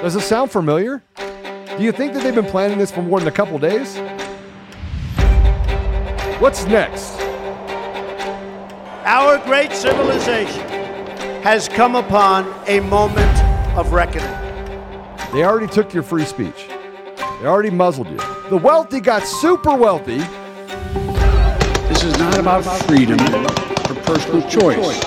Does it sound familiar? Do you think that they've been planning this for more than a couple days? What's next? Our great civilization has come upon a moment of reckoning. They already took your free speech. They already muzzled you. The wealthy got super wealthy. This is not about freedom or personal choice.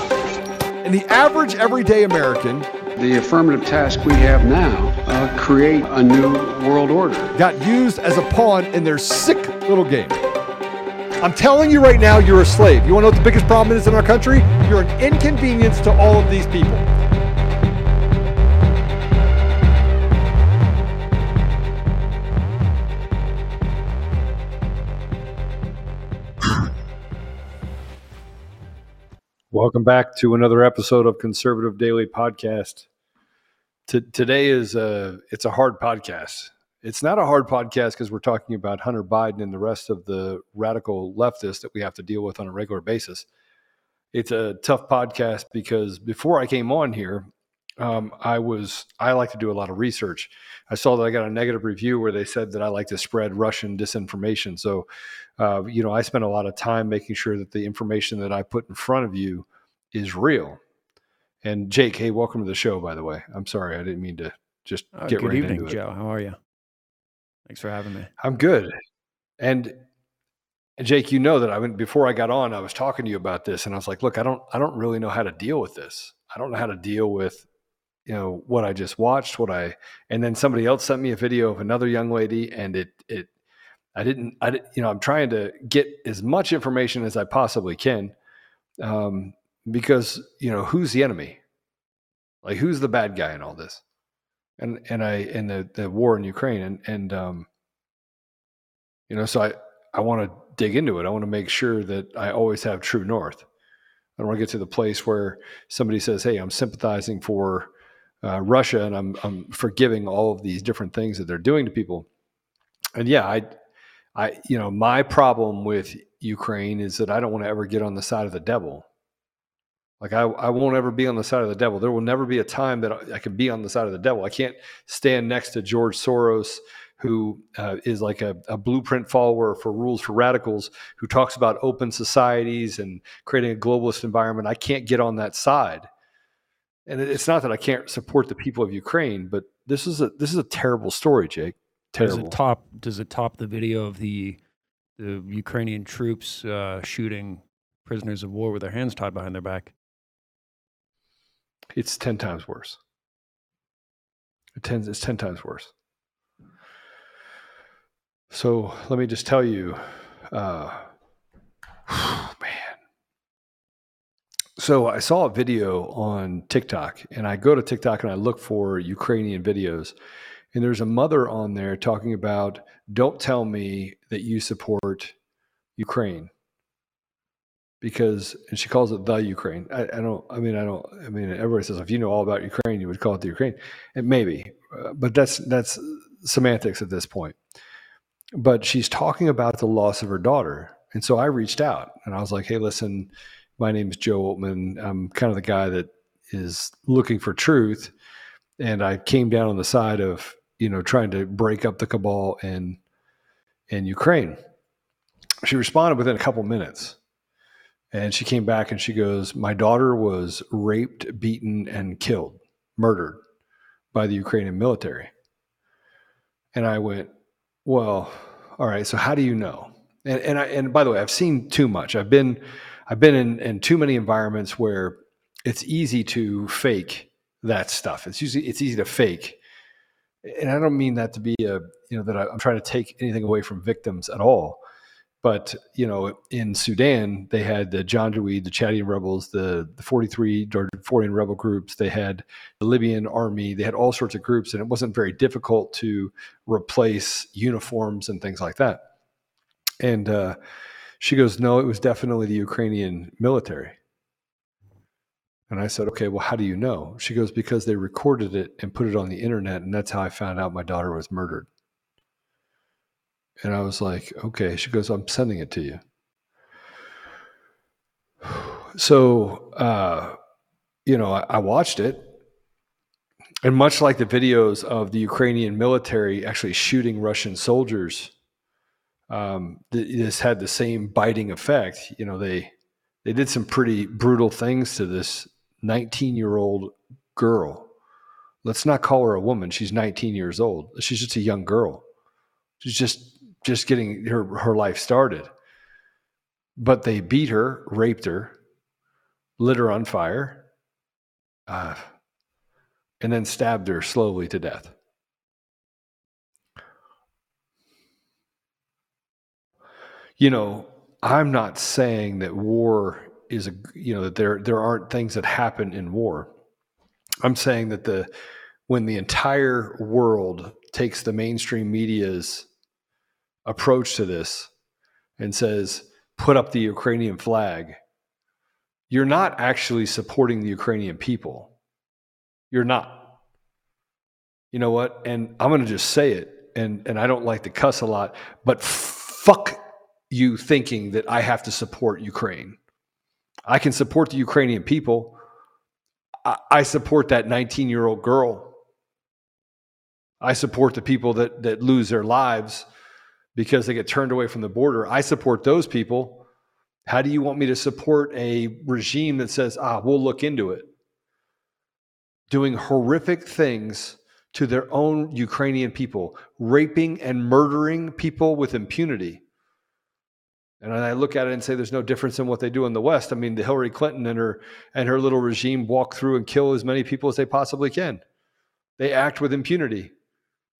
And the average everyday American The affirmative task we have now uh, create a new world order. got used as a pawn in their sick little game. I'm telling you right now, you're a slave. You want to know what the biggest problem is in our country? You're an inconvenience to all of these people. Welcome back to another episode of Conservative Daily Podcast. T- today is a it's a hard podcast. It's not a hard podcast because we're talking about Hunter Biden and the rest of the radical leftists that we have to deal with on a regular basis. It's a tough podcast because before I came on here, um, I was I like to do a lot of research. I saw that I got a negative review where they said that I like to spread Russian disinformation. So, uh, you know, I spent a lot of time making sure that the information that I put in front of you is real. And Jake, hey, welcome to the show. By the way, I'm sorry I didn't mean to just Uh, get good right evening, into it. Joe. How are you? Thanks for having me. I'm good. And Jake, you know that I went before I got on, I was talking to you about this and I was like, look, I don't I don't really know how to deal with this. I don't know how to deal with you know what I just watched, what I and then somebody else sent me a video of another young lady and it it I didn't I didn't, you know, I'm trying to get as much information as I possibly can. Um because, you know, who's the enemy? Like who's the bad guy in all this? And and I in the the war in Ukraine and and um you know so i i want to dig into it i want to make sure that i always have true north i don't want to get to the place where somebody says hey i'm sympathizing for uh, russia and i'm i'm forgiving all of these different things that they're doing to people and yeah i i you know my problem with ukraine is that i don't want to ever get on the side of the devil like I, I won't ever be on the side of the devil. There will never be a time that I, I can be on the side of the devil. I can't stand next to George Soros, who uh, is like a, a blueprint follower for rules for radicals, who talks about open societies and creating a globalist environment. I can't get on that side. And it's not that I can't support the people of Ukraine, but this is a this is a terrible story, Jake. Terrible. Does it top? Does it top the video of the the Ukrainian troops uh, shooting prisoners of war with their hands tied behind their back? It's ten times worse. It tens, it's ten times worse. So let me just tell you, uh, man. So I saw a video on TikTok, and I go to TikTok and I look for Ukrainian videos, and there's a mother on there talking about, "Don't tell me that you support Ukraine." Because and she calls it the Ukraine. I, I don't. I mean, I don't. I mean, everybody says if you know all about Ukraine, you would call it the Ukraine. And maybe, uh, but that's that's semantics at this point. But she's talking about the loss of her daughter, and so I reached out and I was like, "Hey, listen, my name is Joe Oltmann. I'm kind of the guy that is looking for truth, and I came down on the side of you know trying to break up the cabal in in Ukraine." She responded within a couple minutes and she came back and she goes, My daughter was raped, beaten, and killed, murdered by the Ukrainian military. And I went, Well, all right, so how do you know? And and I and by the way, I've seen too much. I've been I've been in, in too many environments where it's easy to fake that stuff. It's usually it's easy to fake. And I don't mean that to be a you know that I, I'm trying to take anything away from victims at all but you know, in Sudan, they had the Janjaweed, the Chadian rebels, the the 43 Darfurian rebel groups. They had the Libyan army. They had all sorts of groups, and it wasn't very difficult to replace uniforms and things like that. And uh, she goes, "No, it was definitely the Ukrainian military." And I said, "Okay, well, how do you know?" She goes, "Because they recorded it and put it on the internet, and that's how I found out my daughter was murdered." And I was like, okay. She goes, I'm sending it to you. So, uh, you know, I, I watched it And much like the videos of the Ukrainian military actually shooting Russian soldiers, um, this had the same biting effect. You know, they they did some pretty brutal things to this 19 year old girl. Let's not call her a woman. She's 19 years old. She's just a young girl. She's just just getting her her life started. But they beat her, raped her, lit her on fire, uh, and then stabbed her slowly to death. You know, I'm not saying that war is a you know that there there aren't things that happen in war. I'm saying that the when the entire world takes the mainstream media's approach to this and says put up the Ukrainian flag, you're not actually supporting the Ukrainian people. You're not. You know what? And I'm going to just say it and and I don't like to cuss a lot, but fuck you thinking that I have to support Ukraine. I can support the Ukrainian people. I, I support that 19 year old girl. I support the people that, that lose their lives because they get turned away from the border. I support those people. How do you want me to support a regime that says, ah, we'll look into it? Doing horrific things to their own Ukrainian people, raping and murdering people with impunity. And I look at it and say there's no difference in what they do in the West. I mean, the Hillary Clinton and her and her little regime walk through and kill as many people as they possibly can. They act with impunity.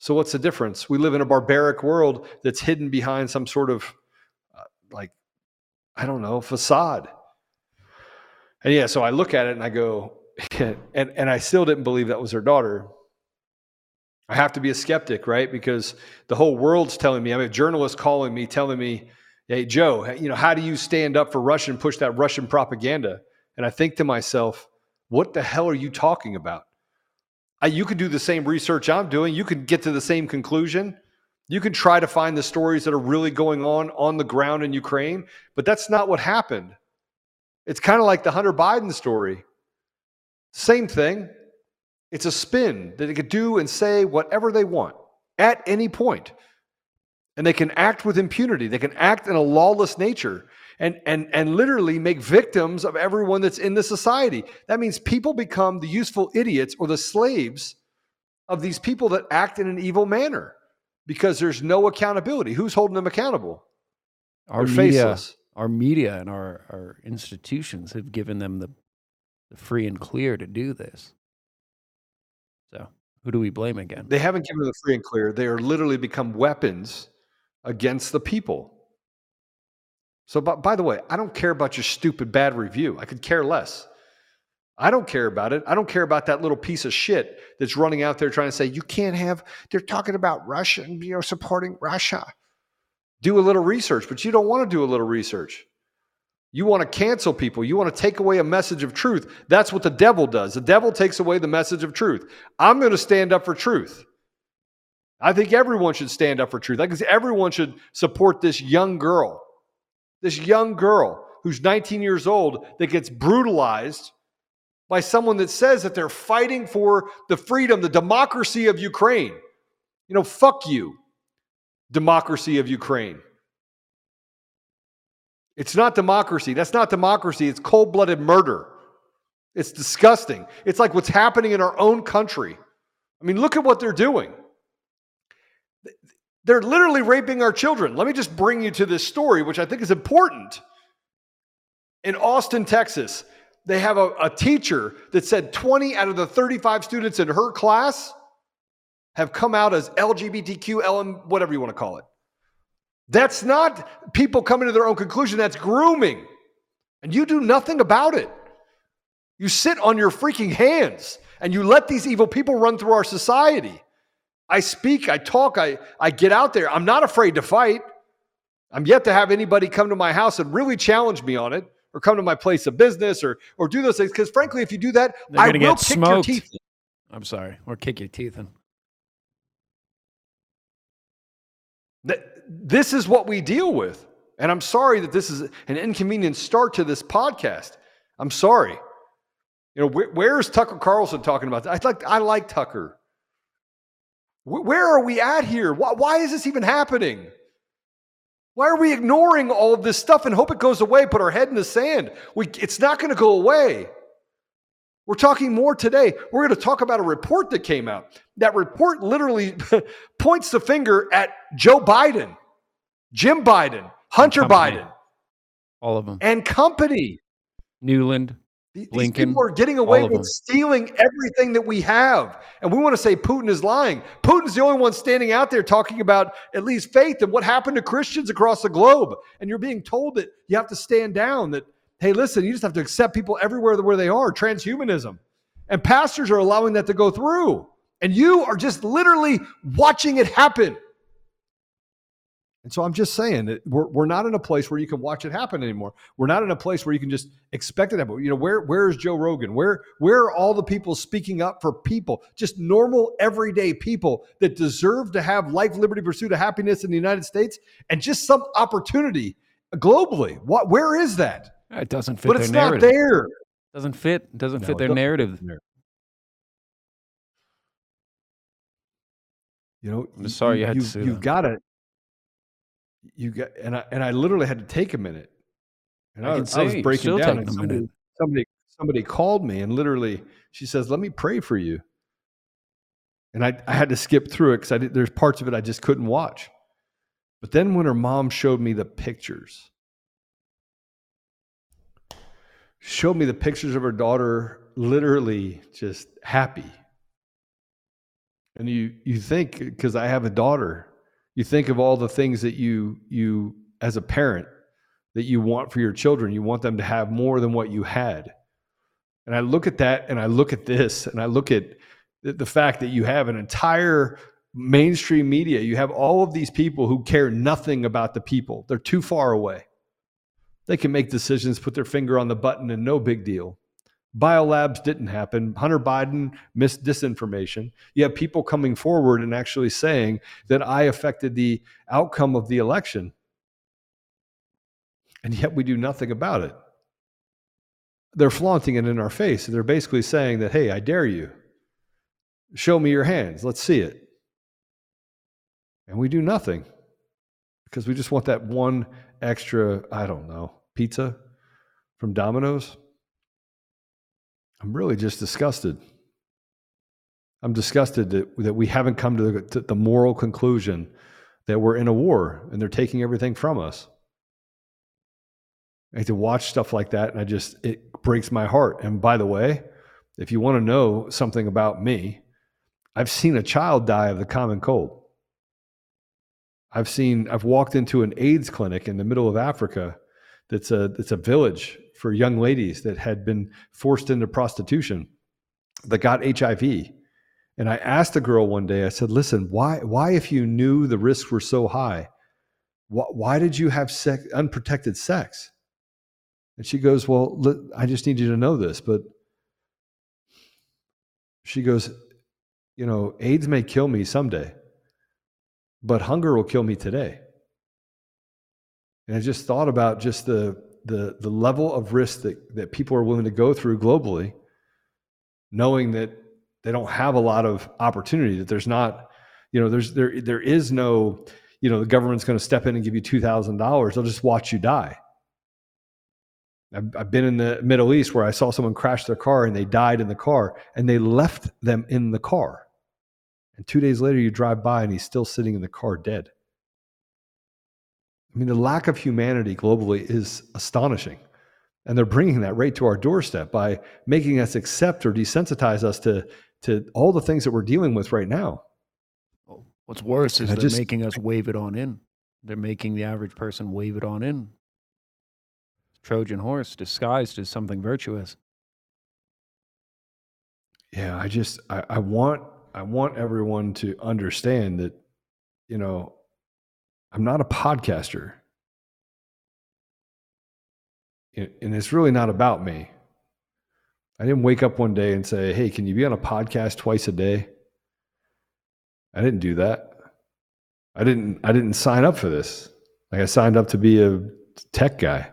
So what's the difference? We live in a barbaric world that's hidden behind some sort of uh, like I don't know, facade. And yeah, so I look at it and I go and and I still didn't believe that was her daughter. I have to be a skeptic, right? Because the whole world's telling me, I am mean, journalists calling me telling me hey joe you know how do you stand up for russia and push that russian propaganda and i think to myself what the hell are you talking about you could do the same research i'm doing. You could get to the same conclusion. You can try to find the stories that are really going on on the ground in ukraine but that's not what happened. It's kind of like the hunter biden story. Same thing. It's a spin that they could do and say whatever they want at any point. And they can act with impunity. They can act in a lawless nature and, and, and literally make victims of everyone that's in the society. That means people become the useful idiots or the slaves of these people that act in an evil manner because there's no accountability. Who's holding them accountable? Our They're media, faceless. our media and our, our institutions have given them the, the free and clear to do this. So who do we blame again? They haven't given them the free and clear. They are literally become weapons against the people. So, by, by the way, I don't care about your stupid bad review. I could care less. I don't care about it. I don't care about that little piece of shit that's running out there trying to say you can't have. They're talking about Russia and you know supporting Russia. Do a little research, but you don't want to do a little research. You want to cancel people. You want to take away a message of truth. That's what the devil does. The devil takes away the message of truth. I'm going to stand up for truth. I think everyone should stand up for truth. I think everyone should support this young girl, this young girl who's 19 years old that gets brutalized by someone that says that they're fighting for the freedom, the democracy of Ukraine. You know, fuck you, democracy of Ukraine. It's not democracy. That's not democracy. It's cold blooded murder. It's disgusting. It's like what's happening in our own country. I mean, look at what they're doing. They're literally raping our children. Let me just bring you to this story, which I think is important. In Austin, Texas, they have a, a, teacher that said 20 out of the 35 students in her class have come out as LGBTQ, LM, whatever you want to call it. That's not people coming to their own conclusion, that's grooming. And you do nothing about it. You sit on your freaking hands and you let these evil people run through our society. I speak, I talk, I, I get out there. I'm not afraid to fight. I'm yet to have anybody come to my house and really challenge me on it or come to my place of business or or do those things. Because frankly, if you do that, They're I will get kick smoked. your teeth. in. I'm sorry, or kick your teeth in. Th- This is what we deal with. And I'm sorry that this is an inconvenient start to this podcast. I'm sorry. You know, where, where's Tucker Carlson talking about that? I like I like Tucker. Where, are we at here? Why, why is this even happening? Why are we ignoring all of this stuff and hope it goes away? Put our head in the sand. We, it's not going to go away. We're talking more today. We're going to talk about a report that came out. That report literally points the finger at Joe Biden, Jim Biden, Hunter. Biden, All of them. and company. Nuland. These people are getting away with stealing everything that we have. And we want to say Putin is lying. Putin's the only one standing out there talking about at least faith and what happened to Christians across the globe. And you're being told that you have to stand down, that, hey, listen, you just have to accept people everywhere where they are, transhumanism. And pastors are allowing that to go through. And you are just literally watching it happen. And so I'm just saying that we're, we're not in a place where you can watch it happen anymore. We're not in a place where you can just expect it to happen. You know, where where is Joe Rogan? Where where are all the people speaking up for people, just normal everyday people that deserve to have life, liberty, pursuit of happiness in the United States and just some opportunity globally? What where is that? It doesn't fit but it's narrative. not there. Doesn't fit. Doesn't No, fit their narrative. You know, I'm sorry you had to sue You've got to. You got and I and I literally had to take a minute. And I I, was, I was breaking down. And somebody, somebody somebody called me and literally she says, "Let me pray for you." And I I had to skip through it because I did, there's parts of it I just couldn't watch. But then when her mom showed me the pictures, showed me the pictures of her daughter, literally just happy. And you you think because I have a daughter, you think of all the things that you you as a parent that you want for your children. You want them to have more than what you had. And I look at that and I look at this and I look at the, fact that you have an entire mainstream media. You have all of these people who care nothing about the people. They're too far away. They can make decisions, put their finger on the button, and no big deal. Biolabs didn't happen. Hunter Biden missed disinformation. You have people coming forward and actually saying that I affected the outcome of the election. And yet we do nothing about it. They're flaunting it in our face. They're basically saying that, hey, I dare you. Show me your hands. Let's see it. And we do nothing because we just want that one extra, I don't know, pizza from Domino's. I'm really just disgusted. I'm disgusted that, that we haven't come to the, to the moral conclusion that we're in a war and they're taking everything from us. I have to watch stuff like that, and I just it breaks my heart. And by the way, if you want to know something about me, I've seen a child die of the common cold. I've seen I've walked into an AIDS clinic in the middle of Africa that's a that's a village for young ladies that had been forced into prostitution that got HIV. And I asked the girl one day, I said, listen, why why if you knew the risks were so high, why, why did you have sex, unprotected sex? And she goes, Well, I just need you to know this. But she goes, You know, AIDS may kill me someday, but hunger will kill me today. And I just thought about just the, the, the level of risk that, that people are willing to go through globally, knowing that they don't have a lot of opportunity, that there's not, you know, there's, there, there is no, you know, the government's going to step in and give you $2,000. They'll just watch you die. I've, I've been in the Middle East where I saw someone crash their car and they died in the car and they left them in the car. And two days later, you drive by and he's still sitting in the car dead. I mean, the lack of humanity globally is astonishing. And they're bringing that right to our doorstep by making us accept or desensitize us to, to all the things that we're dealing with right now. What's worse is they're just- making us wave it on in. They're making the average person wave it on in. Trojan horse disguised as something virtuous. yeah i just I, I want i want everyone to understand that you know i'm not a podcaster. And it's really not about me. I didn't wake up one day and say hey can you be on a podcast twice a day? I didn't do that. I didn't i didn't sign up for this. Like i signed up to be a tech guy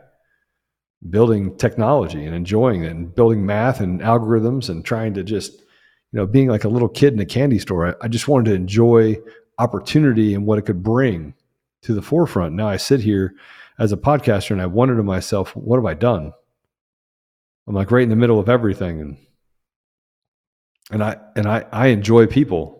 building technology and enjoying it and building math and algorithms and trying to just, you know, being like a little kid in a candy store. I, I just wanted to enjoy opportunity and what it could bring to the forefront. Now I sit here as a podcaster and I wonder to myself, what have I done? I'm like right in the middle of everything and and I and I I enjoy people.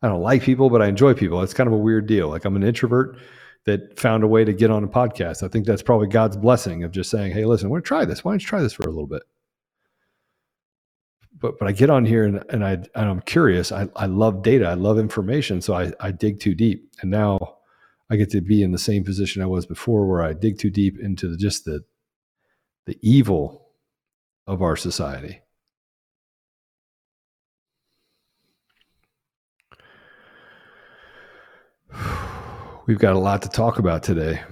I don't like people, but I enjoy people. It's kind of a weird deal. Like I'm an introvert that found a way to get on a podcast. I think that's probably God's blessing of just saying, "Hey, listen, want to try this. Why don't you try this for a little bit?" But but I get on here and and I and I'm curious. I I love data. I love information. So I I dig too deep, and now I get to be in the same position I was before, where I dig too deep into the, just the the evil of our society. We've got a lot to talk about today,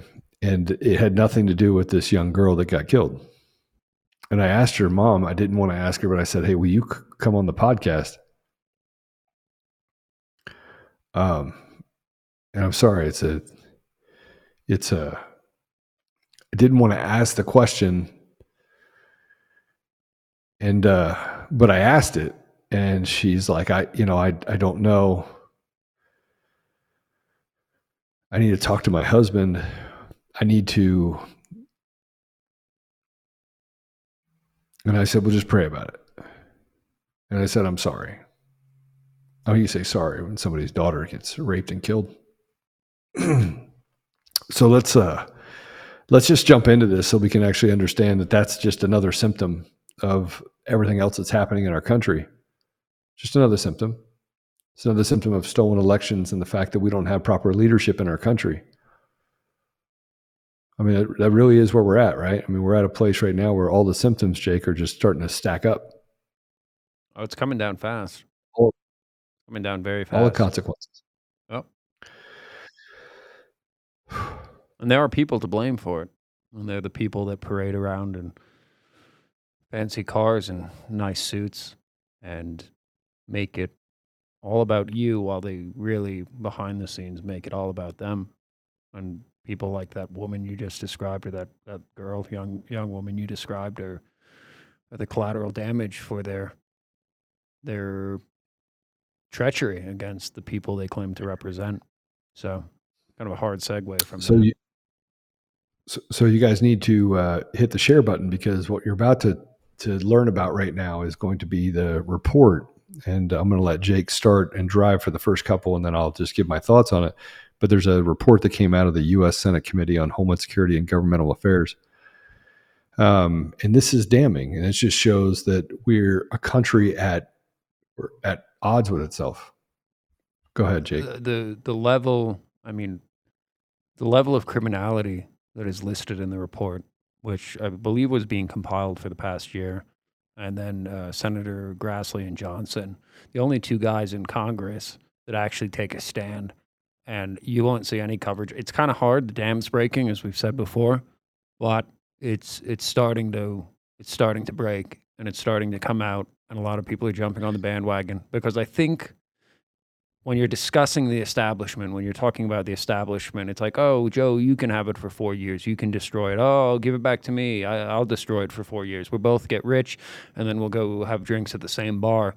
and it had nothing to do with this young girl that got killed. And I asked her mom, I didn't want to ask her, but I said, Hey, will you c- come on the podcast? Um, and I'm sorry, it's a, it's a, I didn't want to ask the question. And uh but i asked it and she's like i you know i i don't know. I need to talk to my husband. I need to and i said well just pray about it. And i said i'm sorry. How do you say sorry when somebody's daughter gets raped and killed so let's uh let's just jump into this so we can actually understand that that's just another symptom of everything else that's happening in our country. Just another symptom. It's another symptom of stolen elections and the fact that we don't have proper leadership in our country. I mean, that, that really is where we're at, right? I mean, we're at a place right now where all the symptoms, Jake, are just starting to stack up. Oh, it's coming down fast. All, coming down very fast. All the consequences. Oh. And there are people to blame for it. And they're the people that parade around in fancy cars and nice suits and make it all about you while they really behind the scenes make it all about them and people like that woman you just described or that, that girl young young woman you described are, are the collateral damage for their their treachery against the people they claim to represent so kind of a hard segue from so that. you so, so you guys need to uh, hit the share button because what you're about to to learn about right now is going to be the report. And I'm going to let Jake start and drive for the first couple, and then I'll just give my thoughts on it. But there's a report that came out of the U.S. Senate Committee on Homeland Security and Governmental Affairs. Um, and this is damning, and it just shows that we're a country at at odds with itself. Go ahead, Jake. The, the the level, I mean, the level of criminality that is listed in the report which I believe was being compiled for the past year, and then uh, Senator Grassley and Johnson, the only two guys in Congress that actually take a stand. And you won't see any coverage. It's kind of hard. The dam's breaking, as we've said before, but it's it's starting to it's starting to break and it's starting to come out, and a lot of people are jumping on the bandwagon because I think when you're discussing the establishment, when you're talking about the establishment, it's like, oh, Joe, you can have it for four years. You can destroy it. Oh, give it back to me. I, will destroy it for four years. We'll both get rich, and then we'll go have drinks at the same bar.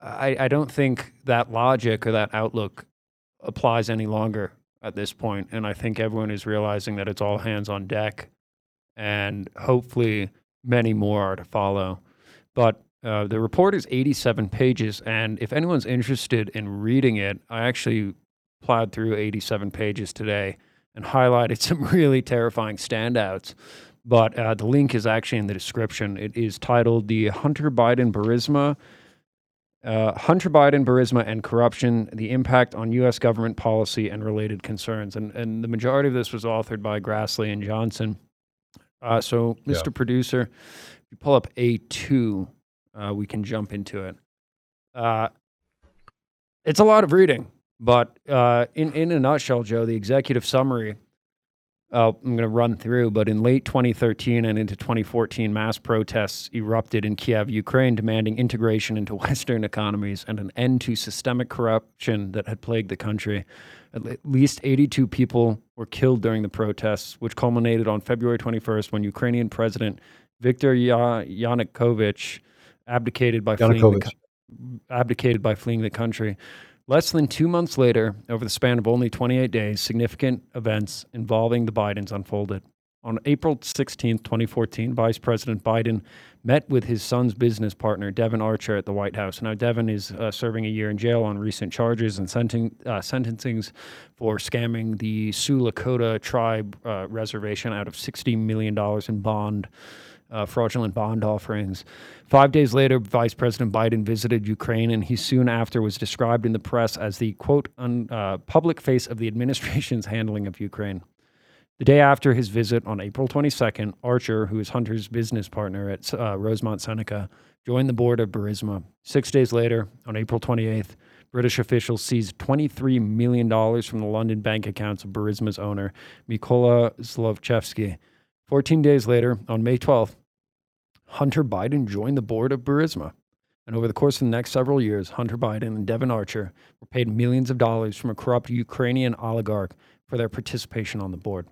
I, I don't think that logic or that outlook applies any longer at this point. And I think everyone is realizing that it's all hands on deck, and hopefully many more are to follow. But uh, the report is 87 pages, and if anyone's interested in reading it, I actually plowed through 87 pages today and highlighted some really terrifying standouts. But uh, the link is actually in the description. It is titled "The Hunter Biden Burisma." Uh, Hunter Biden, Burisma, and corruption, the impact on U.S. government policy and related concerns. And, and the majority of this was authored by Grassley and Johnson. Uh, so, Mr. Yeah. Producer, if you pull up A2, uh, we can jump into it. Uh, it's a lot of reading, but uh, in in a nutshell, Joe, the executive summary uh, I'm going to run through, but in late 2013 and into 2014, mass protests erupted in Kiev, Ukraine, demanding integration into Western economies and an end to systemic corruption that had plagued the country. At least 82 people were killed during the protests, which culminated on February 21st when Ukrainian President Viktor Yanukovych abdicated by fleeing the, abdicated by fleeing the country. Less than two months later, over the span of only 28 days, significant events involving the Bidens unfolded. On April 16, 2014, Vice President Biden met with his son's business partner, Devon Archer, at the White House. Now, Devin is uh, serving a year in jail on recent charges and sentencing, uh, sentencings for scamming the Sioux Lakota tribe uh, reservation out of $60 million in bond uh, fraudulent bond offerings. Five days later, Vice President Biden visited Ukraine, and he soon after was described in the press as the quote, un, uh, public face of the administration's handling of Ukraine. The day after his visit on April 22nd, Archer, who is Hunter's business partner at uh, Rosemont Seneca, joined the board of Burisma. Six days later, on April 28th, British officials seized $23 million from the London bank accounts of Burisma's owner, Mykola Zlochevsky. 14 days later, on May 12th, Hunter Biden joined the board of Burisma. And over the course of the next several years, Hunter Biden and Devon Archer were paid millions of dollars from a corrupt Ukrainian oligarch for their participation on the board.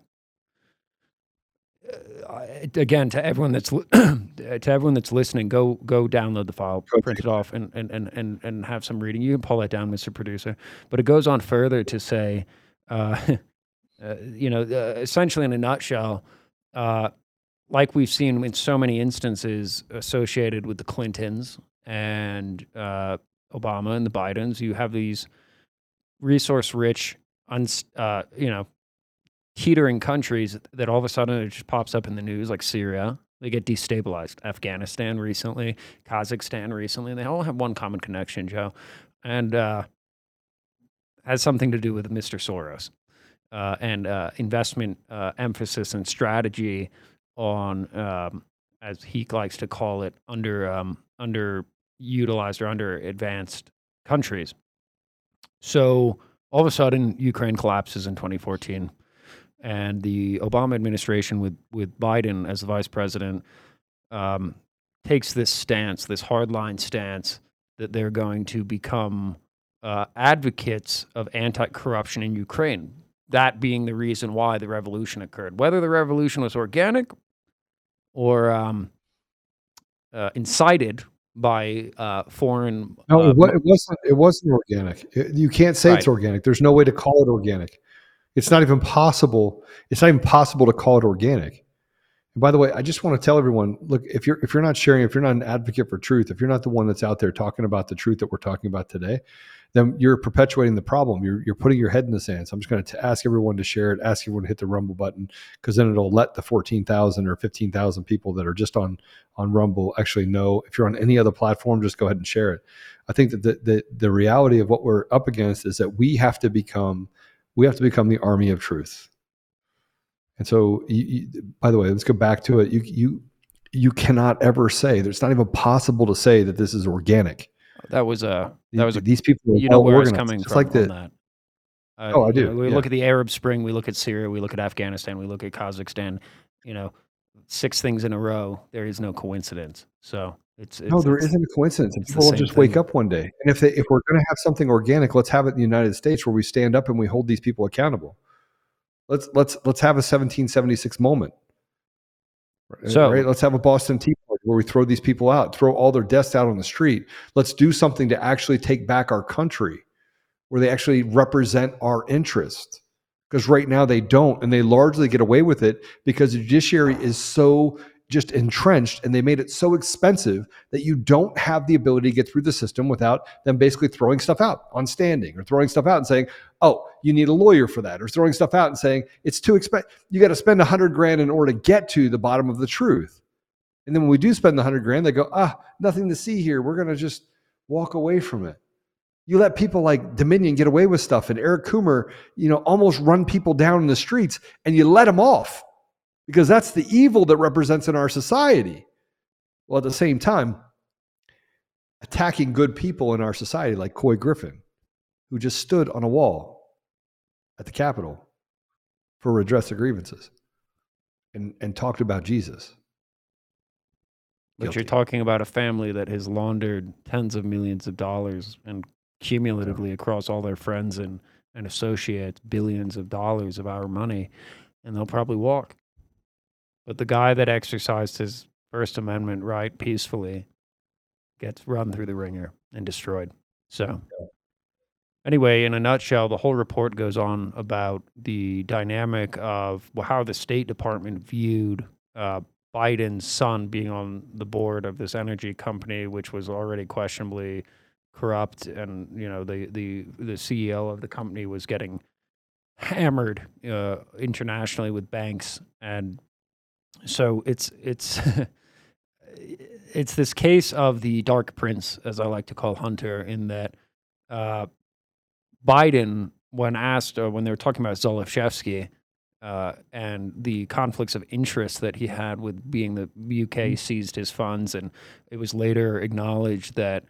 Uh, again, to everyone that's to everyone that's listening, go go download the file, print it off, and, and and and and have some reading. You can pull that down, Mr. Producer. But it goes on further to say, uh, uh, you know, uh, essentially in a nutshell, uh, like we've seen in so many instances associated with the Clintons and uh, Obama and the Bidens, you have these resource-rich, uh, you know, teetering countries that all of a sudden it just pops up in the news, like Syria. They get destabilized. Afghanistan recently, Kazakhstan recently, they all have one common connection, Joe, and uh, has something to do with Mr. Soros uh, and uh, investment uh, emphasis and strategy on, um, as he likes to call it, under um, underutilized or under advanced countries. So all of a sudden, Ukraine collapses in 2014, and the Obama administration, with with Biden as the vice president, um, takes this stance, this hardline stance, that they're going to become uh, advocates of anti-corruption in Ukraine. That being the reason why the revolution occurred. Whether the revolution was organic or um, uh, incited by uh, foreign. No, uh, it, wasn't. It wasn't organic. you can't say right. it's organic. There's no way to call it organic. It's not even possible. It's not even possible to call it organic. And by the way, I just want to tell everyone: look, if you're if you're not sharing, if you're not an advocate for truth, if you're not the one that's out there talking about the truth that we're talking about today, then you're perpetuating the problem. You're, you're putting your head in the sand. So I'm just going to ask everyone to share it, ask everyone to hit the Rumble button, because then it'll let the 14,000 or 15,000 people that are just on on Rumble actually know. If you're on any other platform, just go ahead and share it. I think that the, the, the reality of what we're up against is that we have to become we have to become the army of truth. And so, you, you, by the way, let's go back to it. You you you cannot ever say there's not even possible to say that this is organic that was a that was a, these people. You know where I was coming from like the, that. Uh, oh, I do. We yeah. look at the Arab Spring. We look at Syria. We look at Afghanistan. We look at Kazakhstan. You know, six things in a row. There is no coincidence. So it's, it's no, there not a coincidence. People will just thing. wake up one day, and if they if we're going to have something organic, let's have it in the United States where we stand up and we hold these people accountable. Let's let's let's have a 1776 moment. So right? let's have a Boston Tea where we throw these people out, throw all their deaths out on the street. Let's do something to actually take back our country where they actually represent our interest. Because right now they don't, and they largely get away with it because the judiciary is so just entrenched and they made it so expensive that you don't have the ability to get through the system without them basically throwing stuff out on standing or throwing stuff out and saying, oh, you need a lawyer for that, or throwing stuff out and saying it's too expensive. You got to spend a hundred grand in order to get to the bottom of the truth. And then when we do spend the hundred grand, they go, ah, nothing to see here. We're going to just walk away from it. You let people like Dominion get away with stuff and Eric Coomer, you know, almost run people down in the streets and you let them off because that's the evil that represents in our society. Well, at the same time, attacking good people in our society like Couy Griffin, who just stood on a wall at the Capitol for redress of grievances and, and talked about Jesus. But you're talking about a family that has laundered tens of millions of dollars and cumulatively across all their friends and, and associates billions of dollars of our money, and they'll probably walk. But the guy that exercised his First Amendment right peacefully gets run through the ringer and destroyed. So, anyway, in a nutshell, the whole report goes on about the dynamic of how the State Department viewed uh, Biden's son being on the board of this energy company, which was already questionably corrupt, and you know the the the CEO of the company was getting hammered uh, internationally with banks, and so it's it's it's this case of the dark prince, as I like to call Hunter, in that uh, Biden, when asked or when they were talking about Zolofshevsky uh, and the conflicts of interest that he had with being the UK seized his funds, and it was later acknowledged that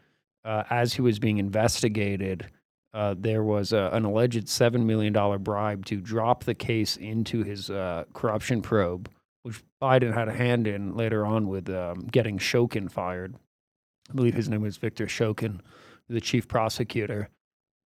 uh, as he was being investigated, uh, there was a, an alleged $7 million bribe to drop the case into his uh, corruption probe, which Biden had a hand in later on with um, getting Shokin fired. I believe his name was Victor Shokin, the chief prosecutor.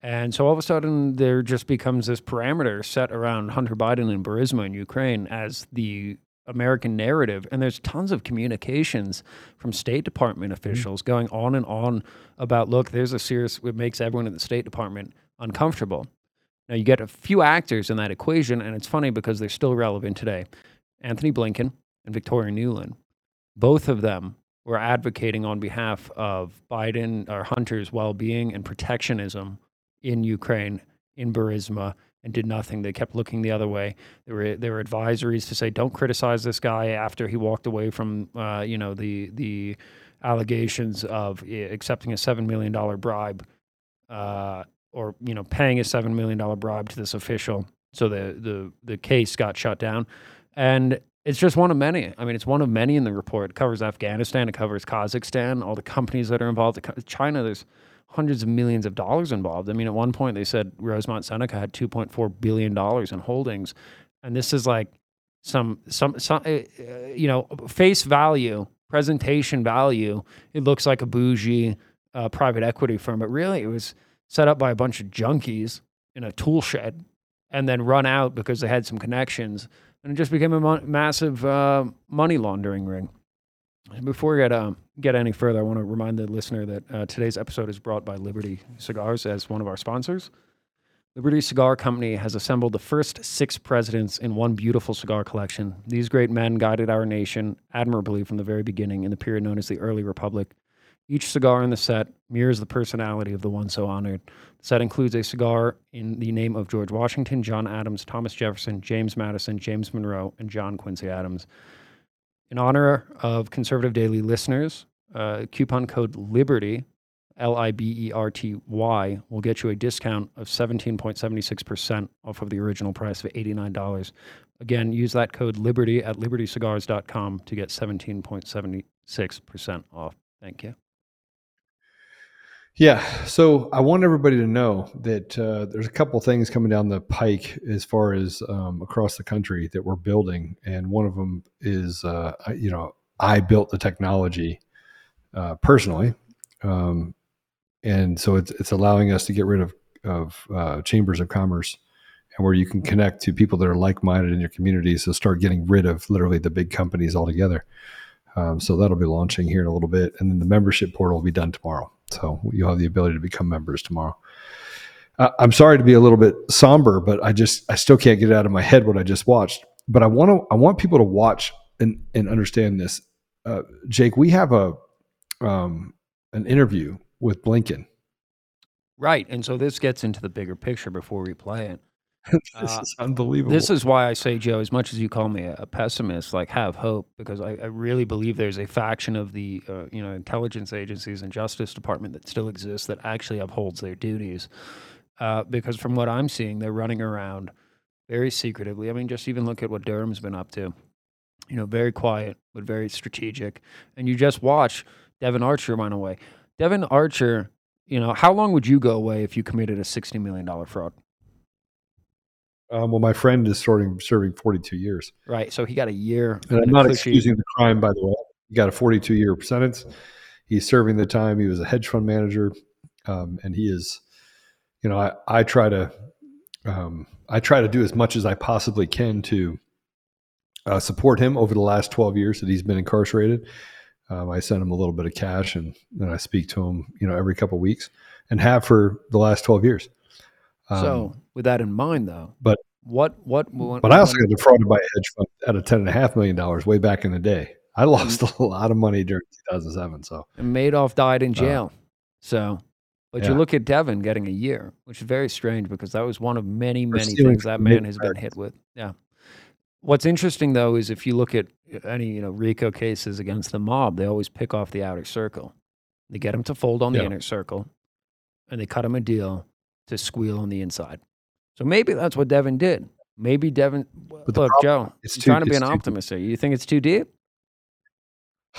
And so all of a sudden, there just becomes this parameter set around Hunter Biden and Burisma in Ukraine as the American narrative. And there's tons of communications from State Department mm-hmm. officials going on and on about look, there's a serious, it makes everyone in the State Department uncomfortable. Now, you get a few actors in that equation, and it's funny because they're still relevant today Antony Blinken and Victoria Nuland. Both of them were advocating on behalf of Biden or Hunter's well being and protectionism in Ukraine, in Burisma, and did nothing. They kept looking the other way. There were there were advisories to say, "Don't criticize this guy." After he walked away from, uh, you know, the the allegations of eh, accepting a seven million dollar bribe, uh, or you know, paying a seven million dollar bribe to this official. So the the the case got shut down, and it's just one of many. I mean, it's one of many in the report. It covers Afghanistan, it covers Kazakhstan, all the companies that are involved. China, there's hundreds of millions of dollars involved. I mean, at one point they said Rosemont Seneca had 2.4 billion dollars in holdings, and this is like some some some uh, you know face value, presentation value. It looks like a bougie uh, private equity firm, but really it was set up by a bunch of junkies in a tool shed, and then run out because they had some connections, and it just became a mo- massive uh, money laundering ring. Before we get uh, get any further, I want to remind the listener that uh, today's episode is brought by Liberty Cigars as one of our sponsors. Liberty Cigar Company has assembled the first six presidents in one beautiful cigar collection. These great men guided our nation admirably from the very beginning in the period known as the early republic. Each cigar in the set mirrors the personality of the one so honored. The set includes a cigar in the name of George Washington, John Adams, Thomas Jefferson, James Madison, James Monroe, and John Quincy Adams. In honor of Conservative Daily listeners, uh, coupon code LIBERTY, L I B E R T Y, will get you a discount of 17.76% off of the original price of $89. Again, use that code LIBERTY at libertycigars.com to get 17.76% off. Thank you. Yeah. So I want everybody to know that uh, there's a couple things coming down the pike as far as um, across the country that we're building, and one of them is, uh, you know, I built the technology uh, personally, um, and so it's it's allowing us to get rid of of uh, chambers of commerce, and where you can connect to people that are like minded in your community. So start getting rid of literally the big companies altogether. Um, so that'll be launching here in a little bit, and then the membership portal will be done tomorrow. So you'll have the ability to become members tomorrow. Uh, I'm sorry to be a little bit somber, but I just I still can't get it out of my head what I just watched. But I want to I want people to watch and and understand this. Uh, Jake, we have a um, an interview with Blinken. Right. And so this gets into the bigger picture before we play it. this Uh, is unbelievable. This is why I say, Joe, as much as you call me a, a pessimist, like have hope, because I, I really believe there's a faction of the uh, you know intelligence agencies and Justice Department that still exists that actually upholds their duties. Uh, because from what I'm seeing, they're running around very secretively. I mean, just even look at what Durham's been up to. You know, very quiet but very strategic. And you just watch Devon Archer run away. Devon Archer, you know, how long would you go away if you committed a sixty million dollar fraud? Um, well, my friend is serving serving 42 years. Right. So he got a year. And I'm not excusing the crime, by the way. He got a 42 year sentence. He's serving the time. He was a hedge fund manager, um, and he is, you know, I, I try to, um, I try to do as much as I possibly can to uh, support him over the last 12 years that he's been incarcerated. Um, I send him a little bit of cash, and then I speak to him, you know, every couple of weeks, and have for the last 12 years. Um, so, with that in mind, though, but what what? what but I also got defrauded by a hedge fund out of ten and a half million dollars way back in the day. I lost a lot of money during 2007. So and Madoff died in uh, jail. Uh, so, but yeah. you look at Devon getting a year, which is very strange because that was one of many many things that man has been hit with. Yeah. What's interesting though is if you look at any you know RICO cases against the mob, they always pick off the outer circle. They get them to fold on the yeah. inner circle, and they cut them a deal to squeal on the inside. So maybe that's what Devon did. Maybe Devon. But look, Joe, it's too, trying to be an optimist here. You think it's too deep?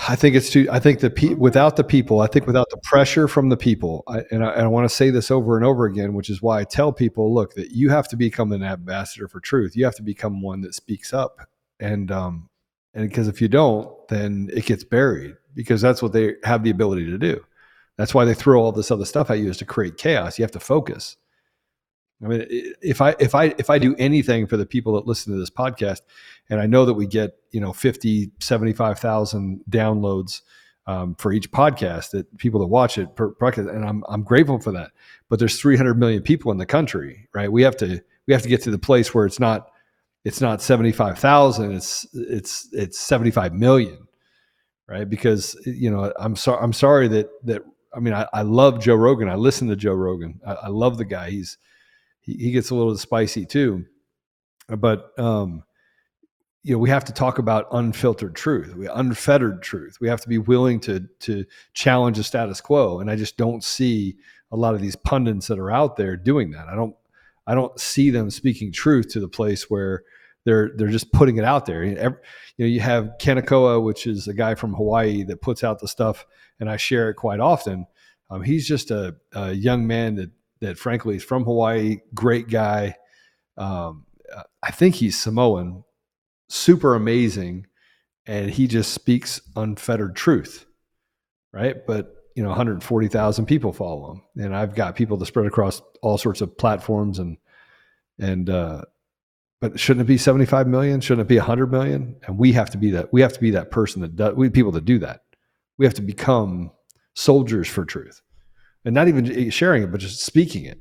I think it's too. I think the pe- without the people, I think without the pressure from the people, I, and I, I want to say this over and over again, which is why I tell people, look, that you have to become an ambassador for truth. You have to become one that speaks up, and um, and because if you don't, then it gets buried because that's what they have the ability to do. That's why they throw all this other stuff at you is to create chaos. You have to focus. I mean, if I if I if I do anything for the people that listen to this podcast, and I know that we get you know 50, 75,000 downloads um, for each podcast that people that watch it per and I'm I'm grateful for that. But there's 300 million people in the country, right? We have to we have to get to the place where it's not it's not 75,000, it's it's it's 75 million, right? Because you know I'm sorry I'm sorry that that I mean I, I love Joe Rogan. I listen to Joe Rogan. I, I love the guy. He's he, gets a little spicy too. But um, you know, we have to talk about unfiltered truth, unfettered truth. We have to be willing to to challenge the status quo. And I just don't see a lot of these pundits that are out there doing that. I don't I don't see them speaking truth to the place where they're they're just putting it out there. You know, you have Kanekoa, which is a guy from Hawaii that puts out the stuff, and I share it quite often. Um, he's just a, a, young man that that frankly is from Hawaii, great guy. Um, I think he's Samoan, super amazing, and he just speaks unfettered truth, right? But you know, 140,000 people follow him, and I've got people to spread across all sorts of platforms, and and uh, but shouldn't it be 75 million? Shouldn't it be 100 million? And we have to be that. We have to be that person that does. We people that do that. We have to become soldiers for truth and not even sharing it, but just speaking it.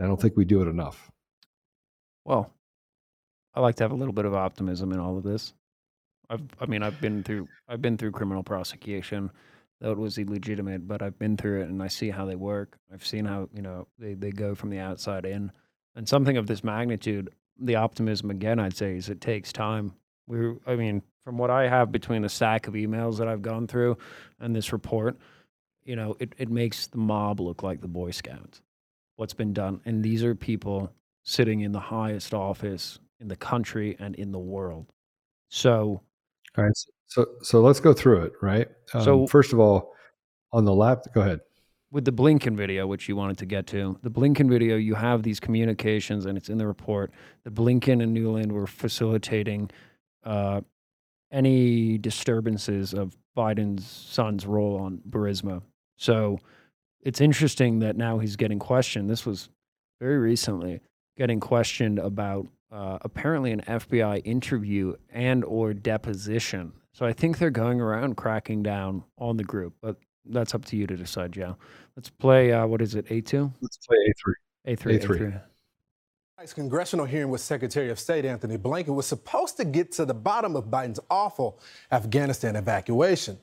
I don't think we do it enough. Well, I like to have a little bit of optimism in all of this. I've, I mean, I've been through, I've been through criminal prosecution. That was illegitimate, but I've been through it and I see how they work. I've seen how you know they, they go from the outside in, and something of this magnitude. The optimism again, I'd say, is it takes time. We're, I mean, from what I have between the stack of emails that I've gone through and this report, you know, it, it makes the mob look like the Boy Scouts, what's been done. And these are people sitting in the highest office in the country and in the world. So, all right. So, so let's go through it, right? Um, so, first of all, on the left, go ahead. With the Blinken video, which you wanted to get to, the Blinken video, you have these communications, and it's in the report. The Blinken and Nuland were facilitating uh, any disturbances of Biden's son's role on Burisma. So it's interesting that now he's getting questioned. This was very recently getting questioned about uh, apparently an FBI interview and or deposition. So I think they're going around cracking down on the group, but that's up to you to decide, Joe. Let's play. Uh, what is it? A two. Let's play A three. A three. A three. Congressional hearing with Secretary of State Antony Blinken was supposed to get to the bottom of Biden's awful Afghanistan evacuation.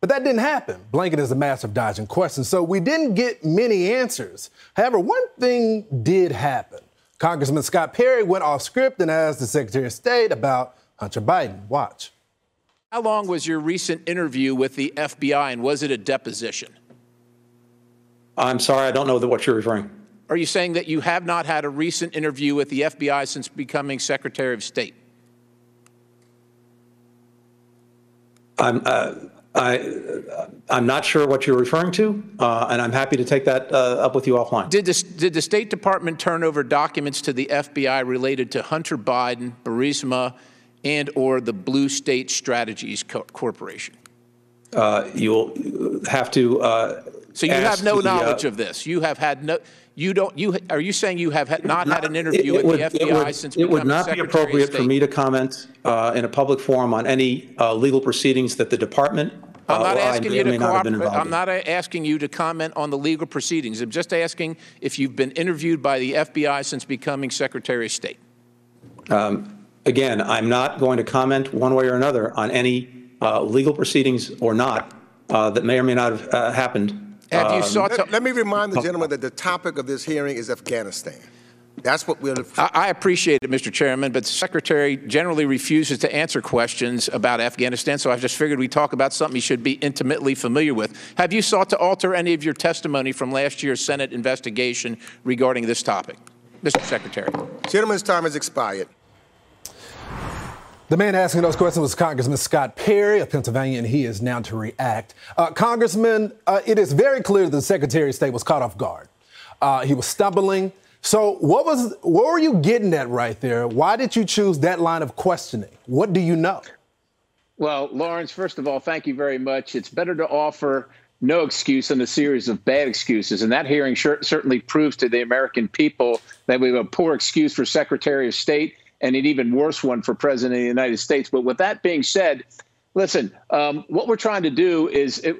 But that didn't happen. Blinken is a master of dodging questions, so we didn't get many answers. However, one thing did happen. Congressman Scott Perry went off script and asked the Secretary of State about Hunter Biden. Watch. How long was your recent interview with the FBI, and was it a deposition? I'm sorry, I don't know what you're referring. Are you saying that you have not had a recent interview with the FBI since becoming Secretary of State? I'm. Uh, I, I'm not sure what you're referring to, uh, and I'm happy to take that uh, up with you offline. Did the, did the State Department turn over documents to the FBI related to Hunter Biden, Burisma, and or the Blue State Strategies Co- Corporation? Uh, You'll have to. uh, So you have no the, uh, knowledge of this. You have had no. You don't. You are you saying you have had not had an interview It- it with would- the it FBI would- since It would not be Secretary of appropriate for me to comment uh, in a public forum on any uh, legal proceedings that the department uh, I'm not I asking may you to not cooperate. I'm not asking you to comment on the legal proceedings. I'm just asking if you've been interviewed by the FBI since becoming Secretary of State. Again, I'm not going to comment one way or another on any uh, legal proceedings or not uh, that may or may not have uh, happened. Have you Um, sought to? Let, let me remind the gentleman that the topic of this hearing is Afghanistan. That's what we're. I I appreciate it, Mr. Chairman, but the Secretary generally refuses to answer questions about Afghanistan, so I just figured we'd talk about something he should be intimately familiar with. Have you sought to alter any of your testimony from last year's Senate investigation regarding this topic? Mr. Secretary. Gentleman's time has expired. The man asking those questions was Congressman Scott Perry of Pennsylvania, and he is now to react. Uh, Congressman, uh, it is very clear that the Secretary of State was caught off guard. Uh, he was stumbling. So, what was what were you getting at right there? Why did you choose that line of questioning? What do you know? Well, Lawrence, first of all, thank you very much. It's better to offer no excuse than a series of bad excuses. And that hearing sure, certainly proves to the American people that we have a poor excuse for Secretary of State and an even worse one for President of the United States. But with that being said, listen, um, what we're trying to do is it,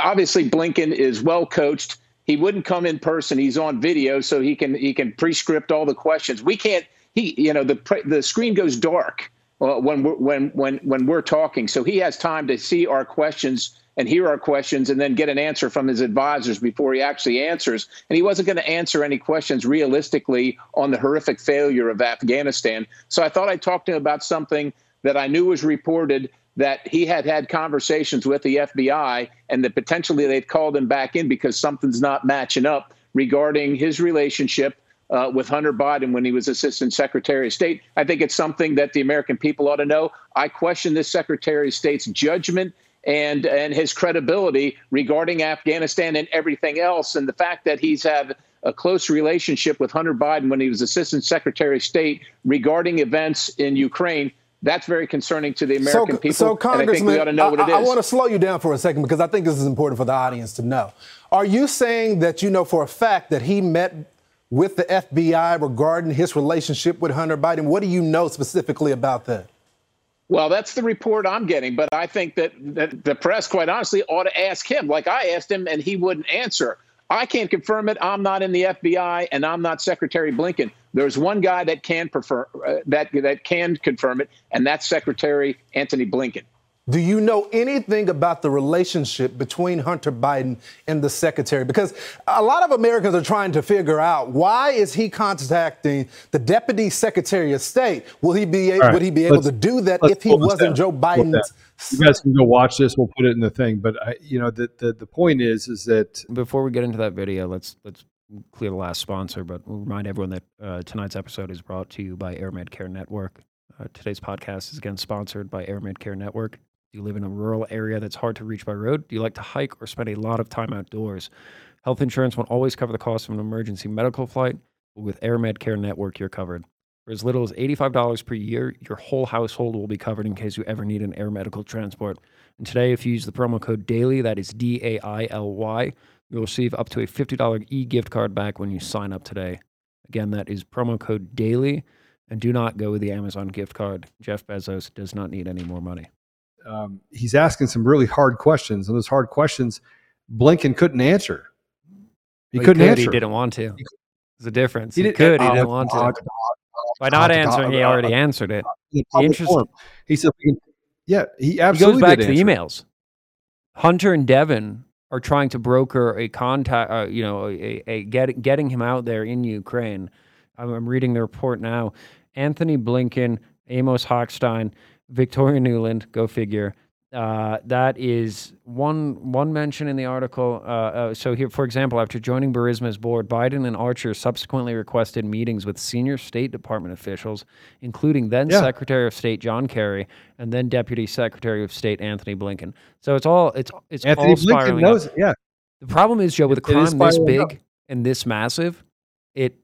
obviously Blinken is well coached. He wouldn't come in person. He's on video, so he can he can pre-script all the questions. We can't. He, you know, the the screen goes dark uh, when we're when when when we're talking, so he has time to see our questions and hear our questions and then get an answer from his advisors before he actually answers. And he wasn't going to answer any questions realistically on the horrific failure of Afghanistan. So I thought I'd talk to him about something that I knew was reported that he had had conversations with the FBI and that potentially they've called him back in because something's not matching up regarding his relationship uh, with Hunter Biden when he was Assistant Secretary of State. I think it's something that the American people ought to know. I question this Secretary of State's judgment and and his credibility regarding Afghanistan and everything else, and the fact that he's had a close relationship with Hunter Biden when he was Assistant Secretary of State regarding events in Ukraine. That's very concerning to the American so, people. So, and I think Congressman, we ought to know what it is. I, I want to slow you down for a second because I think this is important for the audience to know. Are you saying that you know for a fact that he met with the FBI regarding his relationship with Hunter Biden? What do you know specifically about that? Well, that's the report I'm getting, but I think that, that the press, quite honestly, ought to ask him. Like I asked him, and he wouldn't answer. I can't confirm it. I'm not in the FBI, and I'm not Secretary Blinken. There's one guy that can prefer uh, that that can confirm it, and that's Secretary Antony Blinken. Do you know anything about the relationship between Hunter Biden and the secretary? Because a lot of Americans are trying to figure out why is he contacting the deputy secretary of state? Will he be able, All right, would he be able let's- to do that if he wasn't down. Joe Pull Biden's? You guys can go watch this. We'll put it in the thing. But I, you know, the, the the point is, is that Before we get into that video, let's let's clear the last sponsor. But we'll remind everyone that uh, tonight's episode is brought to you by AirMed Care Network. Uh, today's podcast is again sponsored by AirMed Care Network. Do you live in a rural area that's hard to reach by road? Do you like to hike or spend a lot of time outdoors? Health insurance won't always cover the cost of an emergency medical flight, but with AirMed Care Network, you're covered. For as little as $85 per year, your whole household will be covered in case you ever need an air medical transport. And today, if you use the promo code DAILY, that is D A I L Y, you'll receive up to a $50 e gift card back when you sign up today. Again, that is promo code DAILY. And do not go with the Amazon gift card. Jeff Bezos does not need any more money. Um, he's asking some really hard questions, and those hard questions Blinken couldn't answer. He Well, couldn't could, answer. He didn't want to. There's a difference. He He, could. He uh, didn't want uh, to. By not uh, answering, he uh, already uh, answered it. in The interest- He said, "Yeah, he He absolutely goes back did to the emails. Hunter and Devon are trying to broker a contact, uh, you know, a, a get, getting him out there in Ukraine. I'm, I'm reading the report now. Antony Blinken, Amos Hochstein, Victoria Nuland, go figure, Uh, that is one one mention in the article. Uh, uh, so here, for example, after joining Burisma's board, Biden and Archer subsequently requested meetings with senior State Department officials, including then Yeah. Secretary of State John Kerry and then Deputy Secretary of State Antony Blinken. So it's all it's it's Antony all Blinken spiraling up. knows. Yeah, The problem is, Joe, with a crime this spiraling up. big and this massive, it.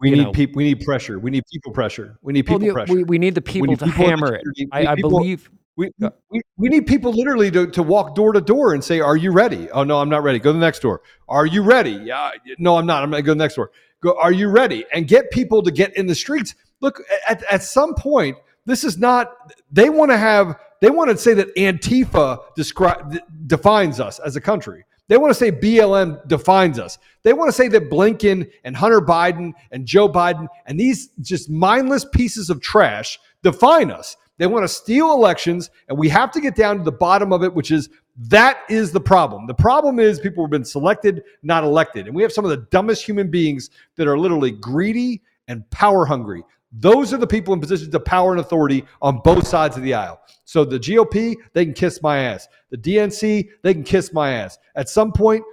We need people. We need pressure. We need people pressure. We need well, people the- pressure. We, we need the people need to people hammer it. I, I people- believe. We, we, we need people literally to, to walk door to door and say, Are you ready? Oh, no, I'm not ready. Go to the next door. Are you ready? Yeah, no, I'm not. I'm going to go to the next door. Go, Are you ready? And get people to get in the streets. Look, at, at some point, this is not, they want to have, they want to say that Antifa describe, defines us as a country. They want to say BLM defines us. They want to say that Blinken and Hunter Biden and Joe Biden and these just mindless pieces of trash define us. They want to steal elections, and we have to get down to the bottom of it, which is that is the problem. The problem is people have been selected, not elected. And we have some of the dumbest human beings that are literally greedy and power hungry. Those are the people in positions of power and authority on both sides of the aisle. So the GOP, they can kiss my ass. The DNC, they can kiss my ass. At some point,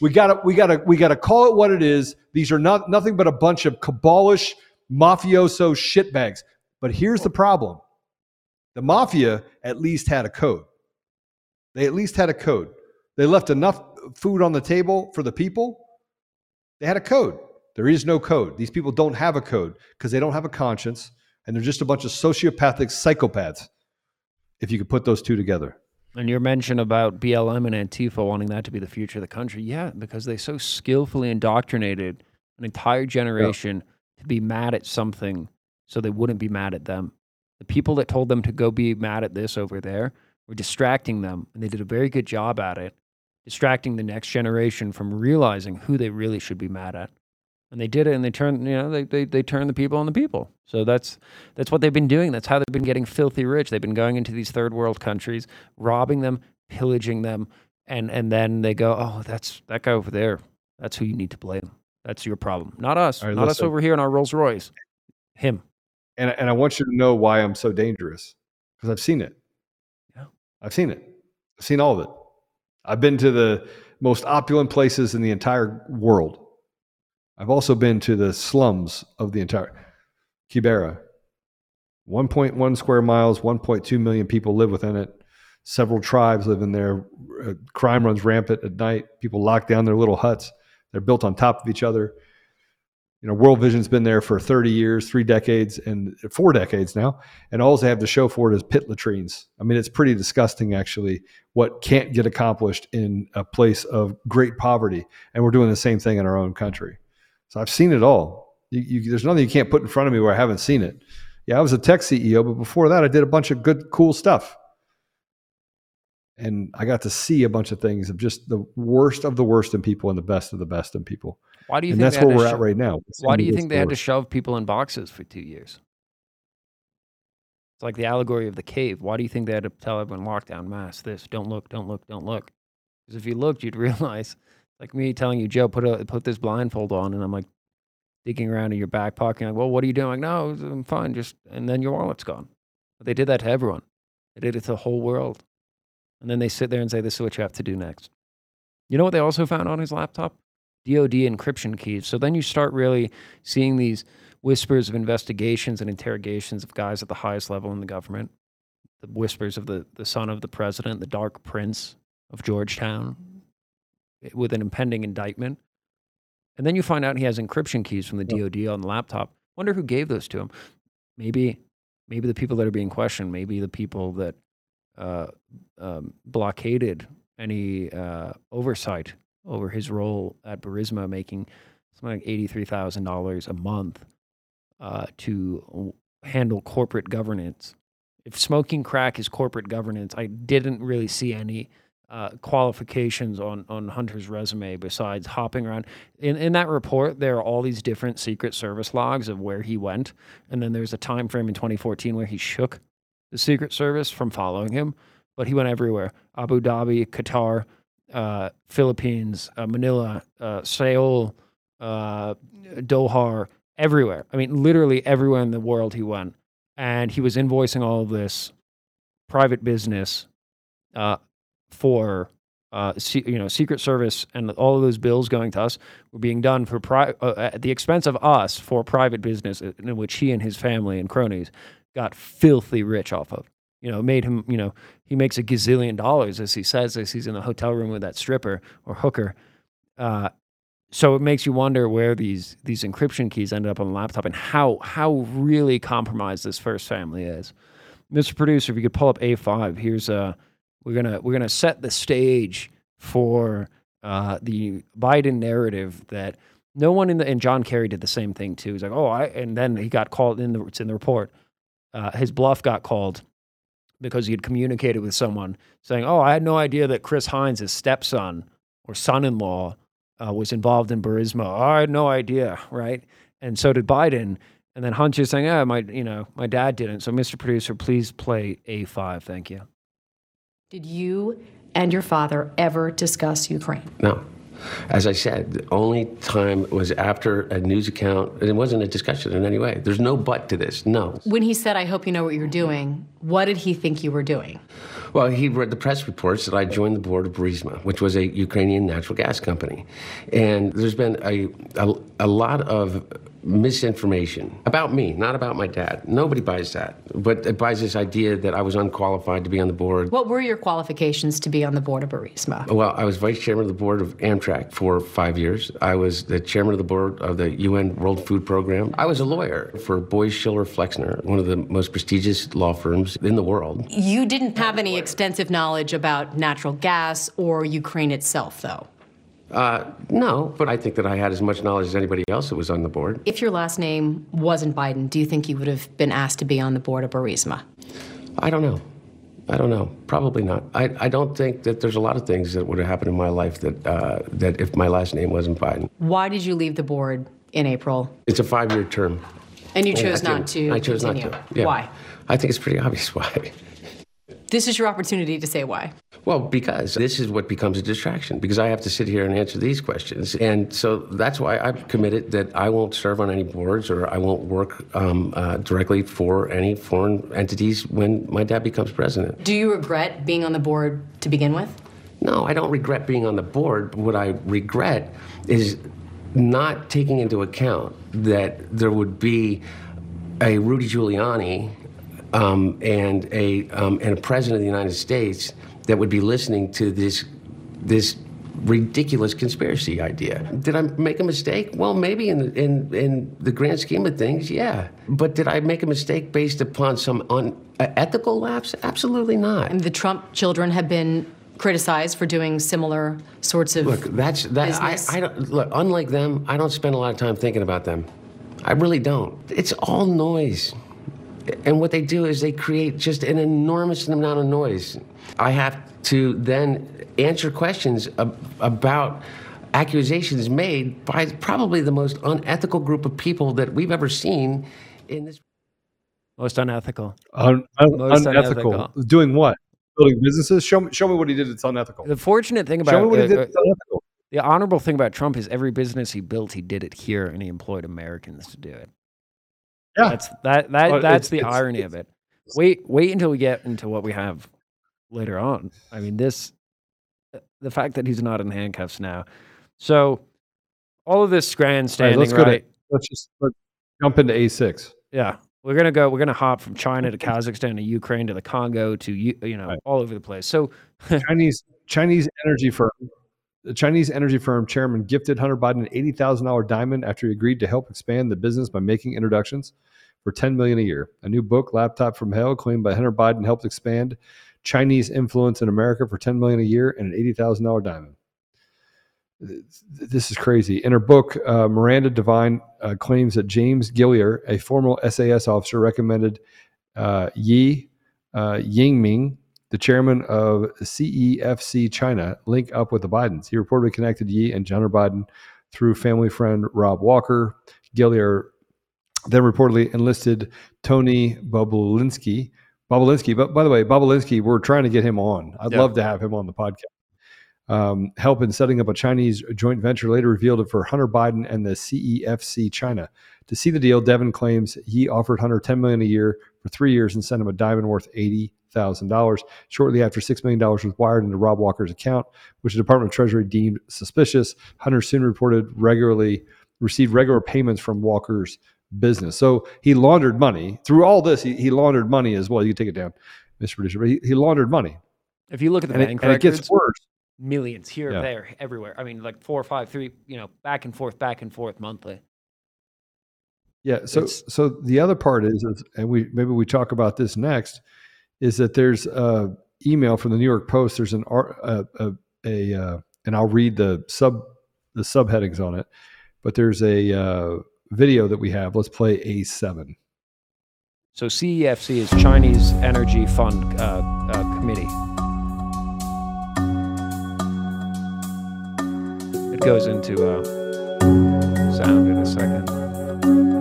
we gotta we gotta we gotta call it what it is. These are not nothing but a bunch of cabalish mafioso shitbags. But here's the problem: the mafia at least had a code. They at least had a code. They left enough food on the table for the people. They had a code. There is no code. These people don't have a code because they don't have a conscience, and they're just a bunch of sociopathic psychopaths. If you could put those two together. And your mention about BLM and Antifa wanting that to be the future of the country, yeah, because they so skillfully indoctrinated an entire generation to be mad at something so they wouldn't be mad at them. The people that told them to go be mad at this over there were distracting them, and they did a very good job at it, distracting the next generation from realizing who they really should be mad at. And they did it, and they turned, you know, they, they, they turned the people on the people. So that's that's what they've been doing. That's how they've been getting filthy rich. They've been going into these third world countries, robbing them, pillaging them, and and then they go, oh, that's that guy over there. That's who you need to blame. That's your problem, not us, right, not us over here in our Rolls Royce. Him. And, and I want you to know why I'm so dangerous because I've seen it. Yeah. I've seen it. I've seen all of it. I've been to the most opulent places in the entire world. I've also been to the slums of the entire Kibera. 1.1 square miles, 1.2 million people live within it. Several tribes live in there. Uh, crime runs rampant at night. People lock down their little huts. They're built on top of each other. You know, World Vision's been there for 30 years, three decades, and four decades now. And all they have to show for it is pit latrines. I mean, it's pretty disgusting, actually, what can't get accomplished in a place of great poverty. And we're doing the same thing in our own country. So I've seen it all. You, you, there's nothing you can't put in front of me where I haven't seen it. Yeah, I was a tech CEO, but before that, I did a bunch of good, cool stuff. And I got to see a bunch of things of just the worst of the worst in people and the best of the best in people. Why do you and think that's where we're sho- at right now. Why do you think the they had to shove people in boxes for two years? It's like the allegory of the cave. Why do you think they had to tell everyone lockdown, mask, this, don't look, don't look, don't look? Because if you looked, you'd realize, like me telling you, Joe, put a put this blindfold on, and I'm like digging around in your back pocket. Like, well, what are you doing? Like, no, I'm fine. Just and then your wallet's gone. But they did that to everyone. They did it to the whole world. And then they sit there and say, this is what you have to do next. You know what they also found on his laptop? DoD encryption keys. So then you start really seeing these whispers of investigations and interrogations of guys at the highest level in the government. The whispers of the, the son of the president, the dark prince of Georgetown, with an impending indictment. And then you find out he has encryption keys from the DoD on the laptop. Wonder who gave those to him. Maybe, maybe the people that are being questioned. Maybe the people that uh, um, blockaded any uh, oversight over his role at Burisma, making something like eighty-three thousand dollars a month uh, to handle corporate governance. If smoking crack is corporate governance, I didn't really see any uh, qualifications on on Hunter's resume besides hopping around. In in that report, there are all these different Secret Service logs of where he went, and then there's a time frame in 2014 where he shook the Secret Service from following him, but he went everywhere: Abu Dhabi, Qatar, uh, Philippines, uh, Manila, uh, Seoul, uh, Doha, everywhere. I mean, literally everywhere in the world he went, and he was invoicing all of this private business uh, for uh, you know Secret Service and all of those bills going to us were being done for pri- uh, at the expense of us for private business uh, in which he and his family and cronies got filthy rich off of. You know, made him. You know, he makes a gazillion dollars as he says as he's in the hotel room with that stripper or hooker. Uh, so it makes you wonder where these these encryption keys ended up on the laptop and how how really compromised this first family is. Mr. Producer, if you could pull up A5, here's a we're gonna we're gonna set the stage for uh, the Biden narrative that no one in the and John Kerry did the same thing too. He's like, oh, I and then he got called in the it's in the report. Uh, his bluff got called because he had communicated with someone saying, oh, I had no idea that Chris Heinz, his stepson or son-in-law, uh, was involved in Burisma. Oh, I had no idea, right? And so did Biden. And then Hunter's saying, "Ah, my, you know, my dad didn't." So, Mr. Producer, please play A5. Thank you. Did you and your father ever discuss Ukraine? No. As I said, the only time was after a news account, and it wasn't a discussion in any way. There's no but to this. No. When he said, I hope you know what you're doing, what did he think you were doing? Well, he read the press reports that I joined the board of Burisma, which was a Ukrainian natural gas company. And there's been a, a, a lot of misinformation about me, not about my dad. Nobody buys that. But it buys this idea that I was unqualified to be on the board. What were your qualifications to be on the board of Burisma? Well, I was vice chairman of the board of Amtrak for five years. I was the chairman of the board of the UN World Food Program. I was a lawyer for Boies Schiller Flexner, one of the most prestigious law firms in the world. You didn't have any extensive knowledge about natural gas or Ukraine itself, though. Uh, no, but I think that I had as much knowledge as anybody else that was on the board. If your last name wasn't Biden, do you think you would have been asked to be on the board of Burisma? I don't know. I don't know. Probably not. I, I don't think that there's a lot of things that would have happened in my life that uh, that if my last name wasn't Biden. Why did you leave the board in April? It's a five-year term. And you chose I not to I chose continue. not to. Yeah. Why? I think it's pretty obvious why. This is your opportunity to say why. Well, because this is what becomes a distraction, because I have to sit here and answer these questions. And so that's why I've committed that I won't serve on any boards or I won't work um, uh, directly for any foreign entities when my dad becomes president. Do you regret being on the board to begin with? No, I don't regret being on the board. What I regret is not taking into account that there would be a Rudy Giuliani um, and a um, and a president of the United States that would be listening to this this ridiculous conspiracy idea. Did I make a mistake? Well, maybe in the, in in the grand scheme of things, yeah. But did I make a mistake based upon some unethical lapse? Absolutely not. And the Trump children have been criticized for doing similar sorts of Look, that's that. I. I don't look. Unlike them, I don't spend a lot of time thinking about them. I really don't. It's all noise, and what they do is they create just an enormous amount of noise. I have to then answer questions ab- about accusations made by probably the most unethical group of people that we've ever seen in this. Most unethical. Un- un- Most unethical. unethical. Doing what? Building businesses? Show me, show me what he did that's unethical. The fortunate thing about Show me what he uh, did uh, that's unethical. the honorable thing about Trump is every business he built, he did it here, and he employed Americans to do it. Yeah. That's that that Well, that's the irony of it. Wait wait until we get into what we have later on. I mean, this uh, the fact that he's not in handcuffs now. So all of this All right, grandstanding, let's go to let's just let's jump into A6. Yeah, we're gonna go. We're gonna hop from China to Kazakhstan to Ukraine to the Congo to you you know all over the place. So Chinese Chinese energy firm. The Chinese energy firm chairman gifted Hunter Biden an eighty thousand dollar diamond after he agreed to help expand the business by making introductions for ten million a year. A new book, "Laptop from Hell," claimed by Hunter Biden, helped expand Chinese influence in America for ten million a year and an eighty thousand dollar diamond. This is crazy. In her book, uh, Miranda Devine uh, claims that James Gilliar, a former SAS officer, recommended uh, Yi uh, Yingming, the chairman of CEFC China, link up with the Bidens. He reportedly connected Yi and Hunter Biden through family friend Rob Walker. Gilliar then reportedly enlisted Tony Bobulinski. Bobulinski, but by the way, Bobulinski, we're trying to get him on. I'd Yeah. love to have him on the podcast. Um, help in setting up a Chinese joint venture later revealed it for Hunter Biden and the CEFC China. To see the deal, Devine claims he offered Hunter 10 million a year for three years and sent him a diamond worth $100,000. Shortly after, $6 million was wired into Rob Walker's account, which the Department of Treasury deemed suspicious. Hunter soon reported regularly received regular payments from Walker's business. So he laundered money. Through all this, he, he laundered money as well. You can take it down, Mr. Producer, but he, he laundered money. If you look at the And it- bank and it gets worse. millions here, Yeah. there, everywhere. I mean, like four, five, three, you know, back and forth, back and forth monthly. Yeah. So so the other part is, is, and we maybe we talk about this next, is that there's a email from the New York Post. There's an art a, a, a uh, and I'll read the sub the subheadings on it, but there's a uh, video that we have. Let's play a seven. So CEFC is Chinese Energy Fund uh, uh, Committee. It goes into uh, sound in a second.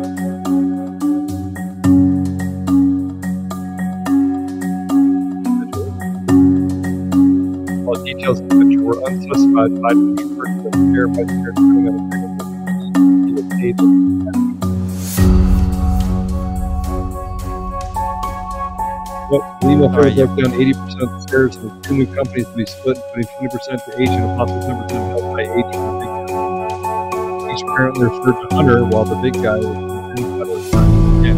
Details of the picture were unspecified, Biden referred to the verified figures coming out of he was paid Yep, the email further broke down 80% of the shares of two new companies to be split, between 20% to Asian and possibly 10% held by Asian and. Each apparently referred to Hunter, while the big guy was by the yeah.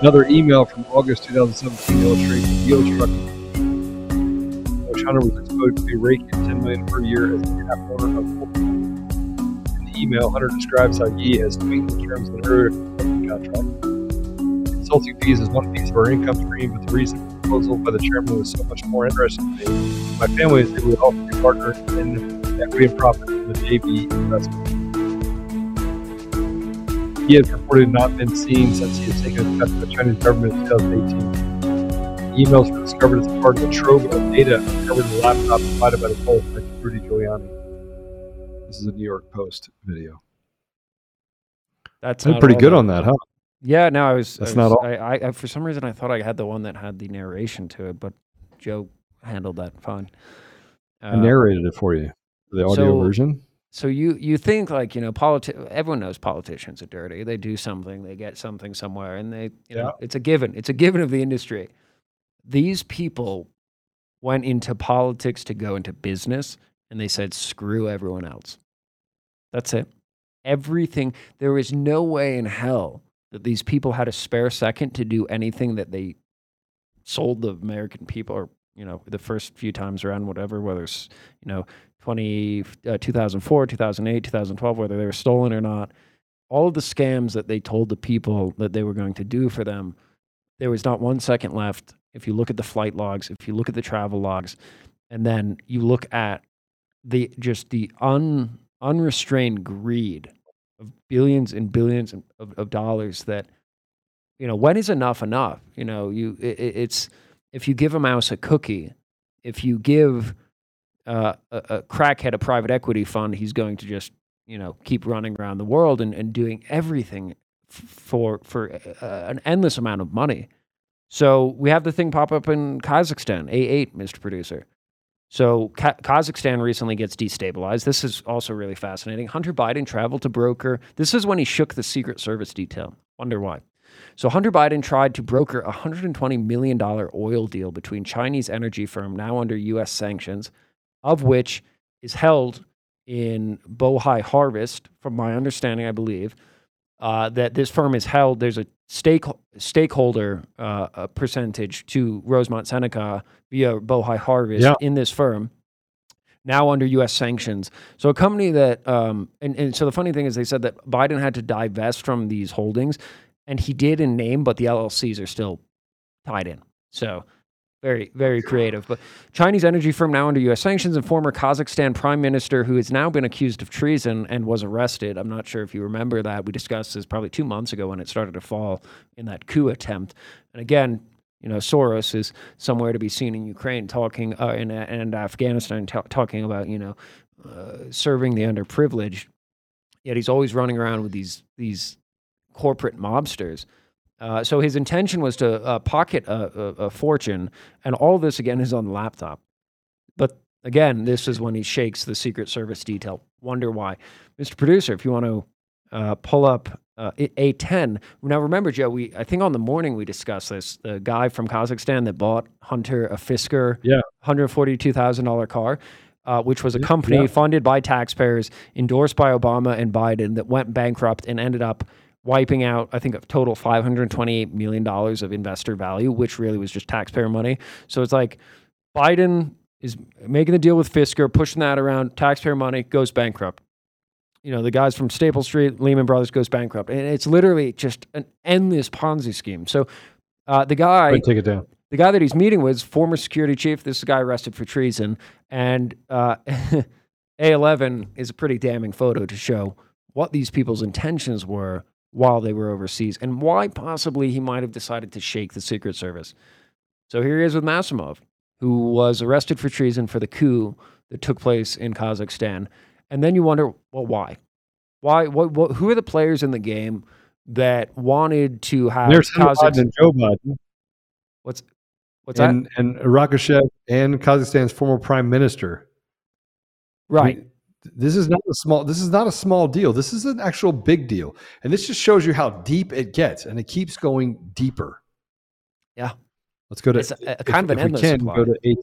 Another email from August 2017 illustrates the deal structure which Hunter was exposed to raking in 10 million per year as the half owner of Volkswagen. In the email, Hunter describes how Yi has tweaked the terms of earlier contract. Consulting fees is one piece of our income stream, but the reason the proposal by the chairman was so much more interesting to me. My family is we would also be partner in equity and profit in the JV investment. He has reportedly not been seen since he has taken a cut to the Chinese government in 2018 emails were discovered as part of a trove of data uncovered in the laptop provided by the Post by Rudy Giuliani. This is a New York Post video. That's Did not pretty good the- on that, huh? Yeah, no, I was. That's I not all. I, I, I, for some reason, I thought I had the one that had the narration to it, but Joe handled that fine. I narrated it for you, the audio so- version. So you you think like you know politi- everyone knows politicians are dirty. They do something, they get something somewhere, and they you know it's a given. It's a given of the industry. These people went into politics to go into business, and they said screw everyone else. That's it. Everything. There is no way in hell that these people had a spare second to do anything that they sold the American people, or you know, the first few times around, whatever, whether it's you know, 20, uh, 2004, 2008, 2012, whether they were stolen or not, all of the scams that they told the people that they were going to do for them, there was not one second left. If you look at the flight logs, if you look at the travel logs, and then you look at the just the un, unrestrained greed of billions and billions of, of dollars that you know when is enough enough? You know you it, it- it's if you give a mouse a cookie if you give uh, a, a crackhead a private equity fund he's going to just you know keep running around the world and, and doing everything for for uh, an endless amount of money so we have the thing pop up in kazakhstan a8 mr producer so Ka- Kazakhstan recently gets destabilized. This is also really fascinating. Hunter Biden traveled to broker. This is when he shook the Secret Service detail. Wonder why. So Hunter Biden tried to broker a $120 million oil deal between Chinese energy firm now under U.S. sanctions, of which is held in Bohai Harvest, from my understanding, I believe, uh, that this firm is held. There's a stake, stakeholder uh, a percentage to Rosemont Seneca via Bohai Harvest Yeah. in this firm, now under U.S. sanctions. So a company that, um, and, and so the funny thing is, they said that Biden had to divest from these holdings, and he did in name, but the LLCs are still tied in. So very, very creative. But Chinese energy firm now under U.S. sanctions and former Kazakhstan prime minister who has now been accused of treason and was arrested. I'm not sure if you remember that. We discussed this probably two months ago when it started to fall in that coup attempt. And again, you know, Soros is somewhere to be seen in Ukraine talking, uh, in, and Afghanistan ta- talking about, you know, uh, serving the underprivileged. Yet he's always running around with these these corporate mobsters. Uh, so his intention was to uh, pocket a, a, a fortune, and all this again is on the laptop. But again, this is when he shakes the Secret Service detail. Wonder why, Mr. Producer? If you want to uh, pull up uh, A10. Now, remember, Joe, we I think on the morning we discussed this. The guy from Kazakhstan that bought Hunter a Fisker, Yeah. hundred forty-two thousand dollar car, uh, which was a company Yeah. funded by taxpayers, endorsed by Obama and Biden, that went bankrupt and ended up wiping out, I think, a total five hundred twenty-eight million dollars of investor value, which really was just taxpayer money. So it's like Biden is making the deal with Fisker, pushing that around, taxpayer money goes bankrupt you know, the guys from Staple Street, Lehman Brothers goes bankrupt. And it's literally just an endless Ponzi scheme. So uh, the guy, Wait, take it down. the guy that he's meeting with is former security chief. This is a guy arrested for treason. And uh, A11 is a pretty damning photo to show what these people's intentions were while they were overseas and why possibly he might have decided to shake the Secret Service. So here he is with Massimov, who was arrested for treason for the coup that took place in Kazakhstan. And then you wonder, well, why? Why? What? what who are the players in the game that wanted to have There's Kazakhstan? and Joe Biden. What's what's that? and, and Rakishev and Kazakhstan's former prime minister. I Right. mean, this is not a small. This is not a small deal. This is an actual big deal, and this just shows you how deep it gets, and it keeps going deeper. Yeah. Let's go to It's a- a if- kind of an if we endless. Go to eight.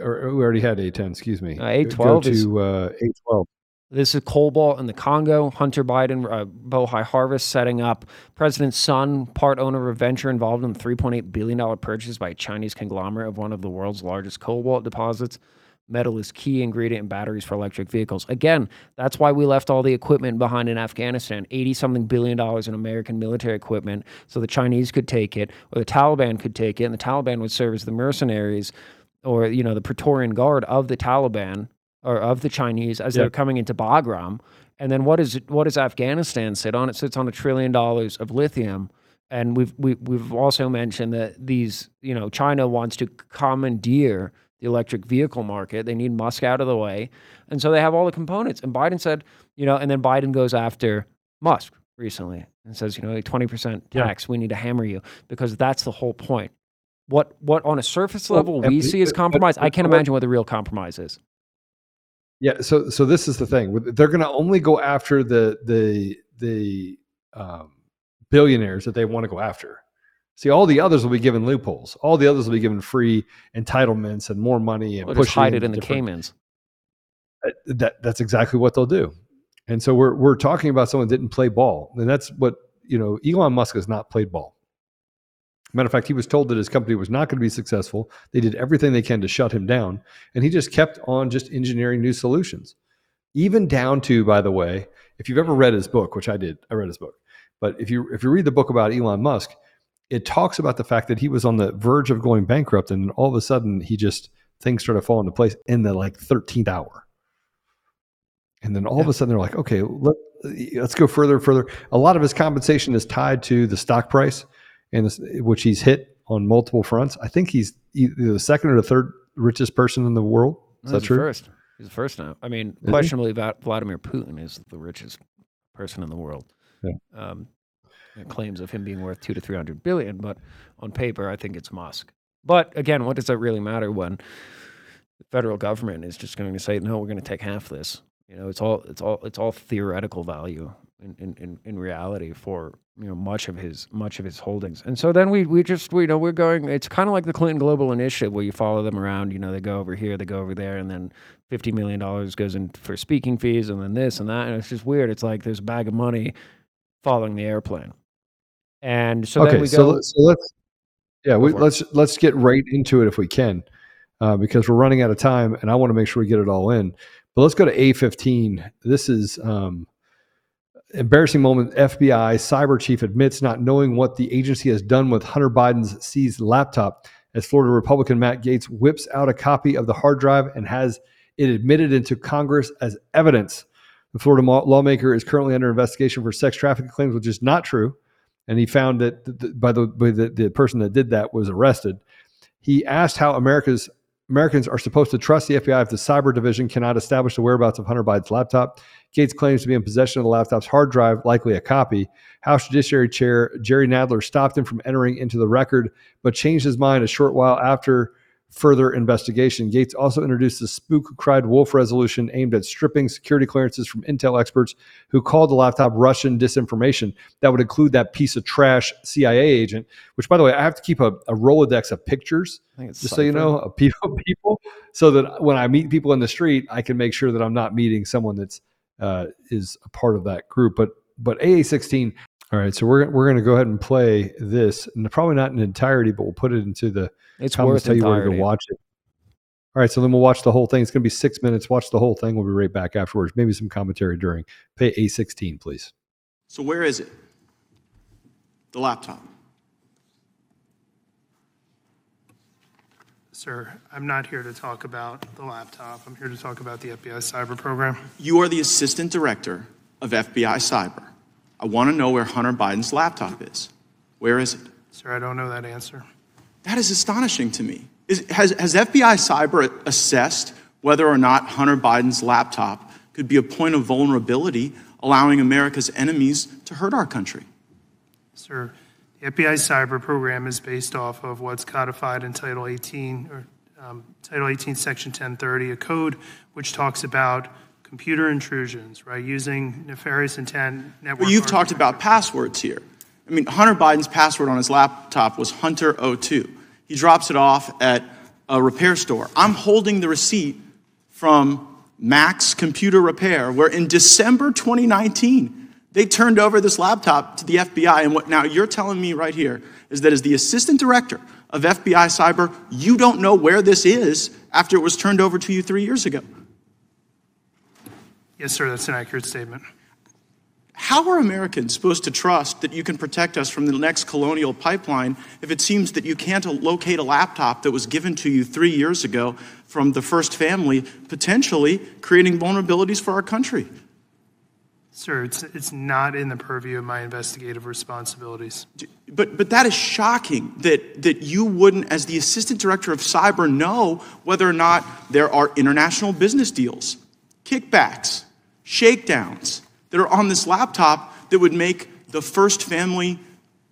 Or we already had A10. Excuse me. Uh, A12 Go is- to uh, A12. This is cobalt in the Congo. Hunter Biden, uh, Bohai Harvest setting up. President's son, part owner of a venture involved in the $3.8 billion purchase by a Chinese conglomerate of one of the world's largest cobalt deposits. Metal is key ingredient in batteries for electric vehicles. Again, that's why we left all the equipment behind in Afghanistan 80 something billion dollars in American military equipment so the Chinese could take it or the Taliban could take it and the Taliban would serve as the mercenaries or you know the Praetorian Guard of the Taliban or of the Chinese as Yeah. they're coming into Bagram. And then what is what does Afghanistan sit on? It sits on a trillion dollars of lithium. And we've we, we've also mentioned that these you know China wants to commandeer the electric vehicle market. They need Musk out of the way, and so they have all the components. And Biden said, you know, and then Biden goes after Musk recently and says, you know, twenty percent Yeah. tax. We need to hammer you because that's the whole point. What what on a surface level and we see as but- compromise, I can't imagine what the real compromise is. Yeah, so so this is the thing. They're going to only go after the the the um, billionaires that they want to go after. See, all the others will be given loopholes. All the others will be given free entitlements and more money and just pushing hide it in the Caymans. Uh, That that's exactly what they'll do. And so we're we're talking about someone didn't play ball, and that's what you know. Elon Musk has not played ball. Matter of fact, he was told that his company was not going to be successful. They did everything they can to shut him down, and he just kept on just engineering new solutions. Even down to, by the way, if you've ever read his book, which I did, I read his book. But if you if you read the book about Elon Musk, it talks about the fact that he was on the verge of going bankrupt, and all of a sudden he just things started falling into place in the like 13th hour. And then all of a sudden they're like, okay, let, let's go further and further. A lot of his compensation is tied to the stock price, and this, which he's hit on multiple fronts. I think he's either the second or the third richest person in the world. Is that He's the true? First, he's the first now. I mean, he? questionably, Va- Vladimir Putin is the richest person in the world. Yeah. Um, Uh, claims of him being worth two to three hundred billion, but on paper, I think it's Musk. But again, what does that really matter when the federal government is just going to say, "No, we're going to take half this"? You know, it's all it's all it's all theoretical value in, in, in, in reality for you know much of his much of his holdings. And so then we we just we you know we're going. It's kind of like the Clinton Global Initiative where you follow them around. You know, they go over here, they go over there, and then fifty million dollars goes in for speaking fees, and then this and that, and it's just weird. It's like there's a bag of money following the airplane. And so then okay, we so, go. let- so let's yeah, we, let's let's get right into it if we can, uh, because we're running out of time, and I want to make sure we get it all in. But let's go to A15. This is um, embarrassing moment. FBI cyber chief admits not knowing what the agency has done with Hunter Biden's seized laptop. As Florida Republican Matt Gaetz whips out a copy of the hard drive and has it admitted into Congress as evidence. The Florida lawmaker is currently under investigation for sex trafficking claims, which is not true and he found that th- th- by the by the, the person that did that was arrested. He asked how America's Americans are supposed to trust the FBI if the cyber division cannot establish the whereabouts of Hunter Biden's laptop. Gaetz claims to be in possession of the laptop's hard drive, likely a copy. House Judiciary Chair Jerry Nadler stopped him from entering into the record, but changed his mind a short while after further investigation. Gaetz also introduced the Spook Cried Wolf resolution aimed at stripping security clearances from Intel experts who called the laptop Russian disinformation. That would include that piece of trash CIA agent, which, by the way, I have to keep a, a Rolodex of pictures, just so you know, of people, people, so that when I meet people in the street, I can make sure that I'm not meeting someone that's uh, is a part of that group. But but AA16. All right, so we're we're going to go ahead and play this, and probably not in entirety, but we'll put it into the It's comments, worth tell you where to entirety. watch it. All right, so then we'll watch the whole thing. It's going to be six minutes. Watch the whole thing. We'll be right back afterwards. Maybe some commentary during. Pay A16, please. So where is it? The laptop. Sir, I'm not here to talk about the laptop. I'm here to talk about the FBI cyber program. You are the assistant director of FBI Cyber. I want to know where Hunter Biden's laptop is. Where is it? Sir, I don't know that answer. That is astonishing to me. Is, has, has FBI Cyber assessed whether or not Hunter Biden's laptop could be a point of vulnerability, allowing America's enemies to hurt our country? Sir, the FBI cyber program is based off of what's codified in Title 18 or um, Title 18, Section 1030, a code which talks about computer intrusions, right? Using nefarious intent network. Well, you've talked about passwords here. I mean, Hunter Biden's password on his laptop was Hunter02. He drops it off at a repair store. I'm holding the receipt from Max Computer Repair, where in December 2019, they turned over this laptop to the FBI. And what now you're telling me right here is that as the assistant director of FBI Cyber, you don't know where this is after it was turned over to you three years ago. Yes, sir, that's an accurate statement. How are Americans supposed to trust that you can protect us from the next colonial pipeline if it seems that you can't locate a laptop that was given to you three years ago from the first family, potentially creating vulnerabilities for our country? Sir, it's, it's not in the purview of my investigative responsibilities. But, but that is shocking that, that you wouldn't, as the assistant director of cyber, know whether or not there are international business deals, kickbacks, shakedowns that are on this laptop that would make the first family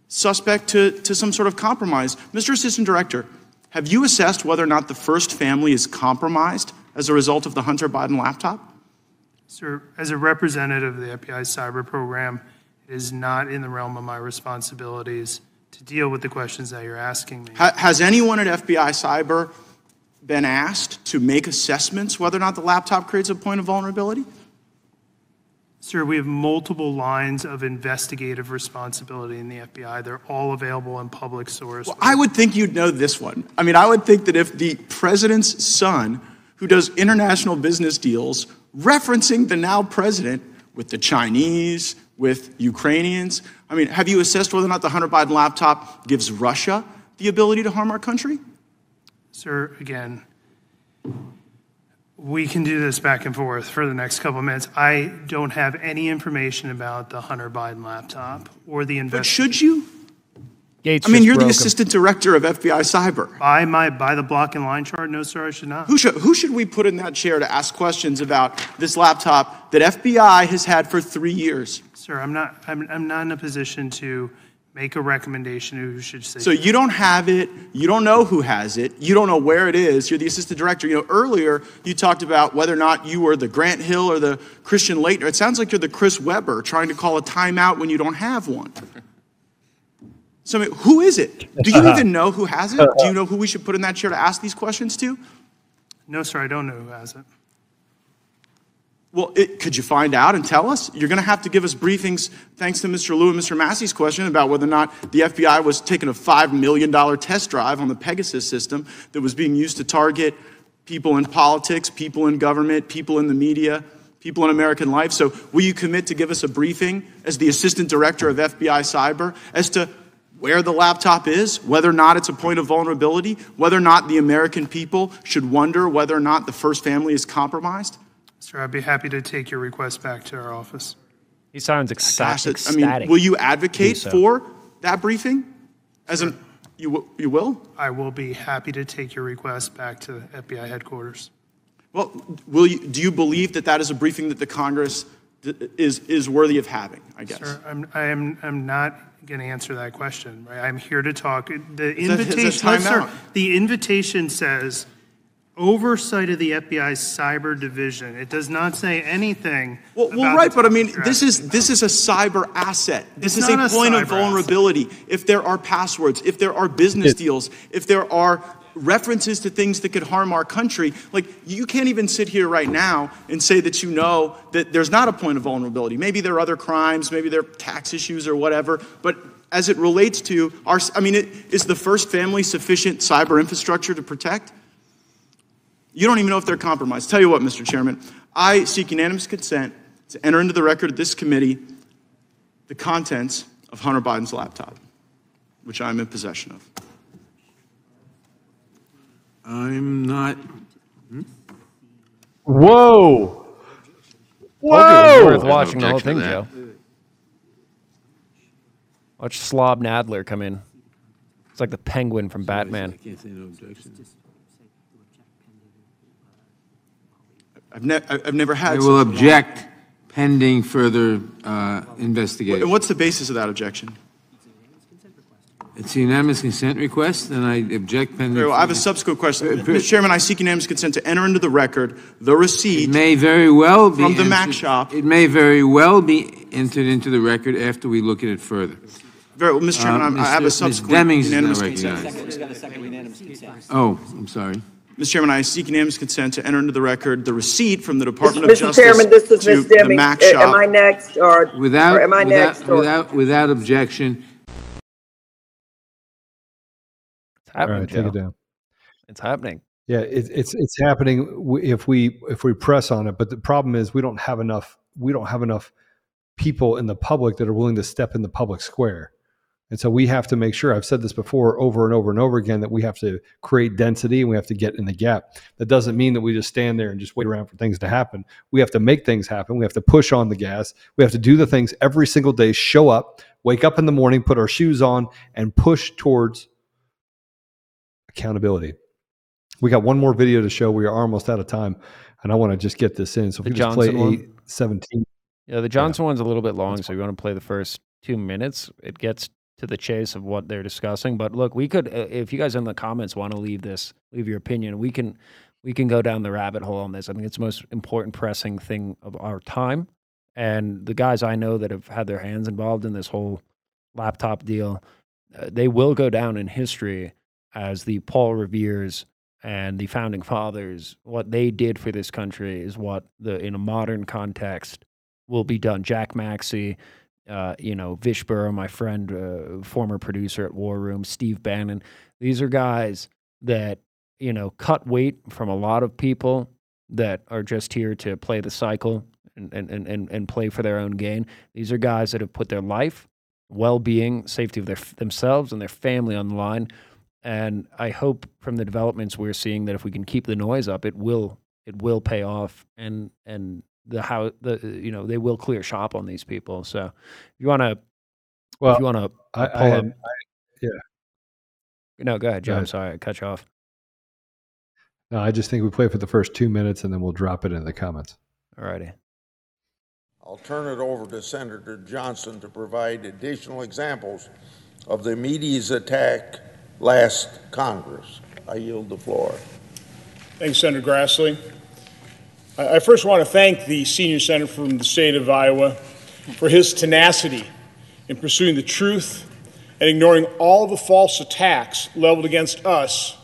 suspect to, to some sort of compromise. Mr. Assistant Director, have you assessed whether or not the first family is compromised as a result of the Hunter Biden laptop? Sir, as a representative of the FBI cyber program, it is not in the realm of my responsibilities to deal with the questions that you're asking me. Ha- has anyone at FBI Cyber been asked to make assessments whether or not the laptop creates a point of vulnerability? Sir, we have multiple lines of investigative responsibility in the FBI. They're all available in public source. Well, I would think you'd know this one. I mean, I would think that if the president's son, who does international business deals, referencing the now president with the Chinese, with Ukrainians, I mean, have you assessed whether or not the Hunter Biden laptop gives Russia the ability to harm our country? Sir, again, we can do this back and forth for the next couple of minutes. I don't have any information about the Hunter Biden laptop or the But should you? Gaetz I mean, you're the broke him. assistant director of FBI Cyber. By my by the block and line chart, no, sir, I should not. Who should, who should we put in that chair to ask questions about this laptop that FBI has had for three years? Sir, I'm not. I'm, I'm not in a position to make a recommendation who should say. So you don't have it, you don't know who has it, you don't know where it is, you're the assistant director. You know, earlier you talked about whether or not you were the Grant Hill or the Christian Laettner. It sounds like you're the Chris Webber trying to call a timeout when you don't have one. So, I mean, who is it? Do you uh-huh. even know who has it? Do you know who we should put in that chair to ask these questions to? No, sir, I don't know who has it. Well, it, could you find out and tell us? You're going to have to give us briefings, thanks to Mr. Lieu and Mr. Massey's question about whether or not the FBI was taking a $5 million test drive on the Pegasus system that was being used to target people in politics, people in government, people in the media, people in American life. So, will you commit to give us a briefing as the Assistant Director of FBI Cyber as to where the laptop is, whether or not it's a point of vulnerability, whether or not the American people should wonder whether or not the first family is compromised? Sir, I'd be happy to take your request back to our office. He sounds Gosh, ecstatic. I mean, will you advocate so. Uh, for that briefing? As an, you, wi- you will? I will be happy to take your request back to FBI headquarters. Well, will you, do you believe that that is a briefing that the Congress d- is, is worthy of having, I guess. Sir, I'm, I am, I'm not going to answer that question. Right? I'm here to talk. The Is that invitation, no, sir, the invitation says oversight of the FBI's cyber division. It does not say anything. Well, well, about right, but I mean, this is this is a cyber asset. This It's is a a point of cyber asset. vulnerability. If there are passwords, if there are business deals, if there are references to things that could harm our country, like you can't even sit here right now and say that you know that there's not a point of vulnerability. Maybe there are other crimes, maybe there are tax issues or whatever, but as it relates to our, I mean, it, is the first family sufficient cyber infrastructure to protect? You don't even know if they're compromised. Tell you what, Mr. Chairman, I seek unanimous consent to enter into the record of this committee the contents of Hunter Biden's laptop, which I'm in possession of. I'm not. Hmm? Whoa! Hope it was Whoa! worth watching the whole thing, Joe. Watch Slob Nadler come in. It's like the penguin from Batman. Can't say no objection. I've, ne- I- I've never had. I such will a- object pending further uh, And investigation. what's the basis of that objection? It's a unanimous consent request, and I object pending. Very well, I have a further- subsequent question. Uh, Mr. Chairman, I seek unanimous consent to enter into the record the receipt. It may very well be. From the Mac entered- shop. It may very well be entered into the record after we look at it further. Very well, Mr. Chairman, Uh, I'm- I have a Mr. Ms. subsequent Demings is now unanimous recognized. consent. Oh, I'm sorry. Mr. Chairman, I seek unanimous consent to enter into the record the receipt from the Department of Mr. Justice Chairman, this is to Ms. the Deming. Mac shop. Am I next, or, Without, or am I without, next? or- without, without objection, It's happening, All right, take Joe. it down. It's happening. Yeah, it, it's it's happening w- if we if we press on it. But the problem is we don't have enough we don't have enough people in the public that are willing to step in the public square. And so we have to make sure. I've said this before over and over and over again that we have to create density and we have to get in the gap. That doesn't mean that we just stand there and just wait around for things to happen. We have to make things happen. We have to push on the gas. We have to do the things every single day. Show up, wake up in the morning, put our shoes on, and push towards accountability. We got one more video to show. We are almost out of time, and I want to just get this in. So if The we just play Johnson eight seventeen. Yeah, the Johnson one's a little bit long, so you want to play the first two minutes. It gets to the chase of what they're discussing. But look, we could, uh, if you guys in the comments want to leave this, leave your opinion, we can, we can go down the rabbit hole on this. I think it's the most important, pressing thing of our time. And the guys I know that have had their hands involved in this whole laptop deal, uh, they will go down in history as the Paul Revere's and the founding fathers. What they did for this country is what the in a modern context will be done. Jack Maxey, uh, you know, Vish Burra, my friend, uh, former producer at War Room, Steve Bannon. These are guys that, you know, cut weight from a lot of people that are just here to play the cycle and, and, and, and, play for their own gain. These are guys that have put their life, well being, safety of their, themselves and their family on the line. And I hope from the developments we're seeing that if we can keep the noise up, it will it will pay off and and the how the you know they will clear shop on these people. So if you want to, Well, if you want to I, pull I, up, had, I yeah. no, go ahead, Go Joe. ahead. Sorry, I cut you off. No, I just think we play for the first two minutes and then we'll drop it in the comments. Alrighty. I'll turn it over to Senator Johnson to provide additional examples of the media's attack last Congress. I yield the floor. Thanks, Senator Grassley. I first want to thank the senior senator from the state of Iowa for his tenacity in pursuing the truth and ignoring all the false attacks leveled against us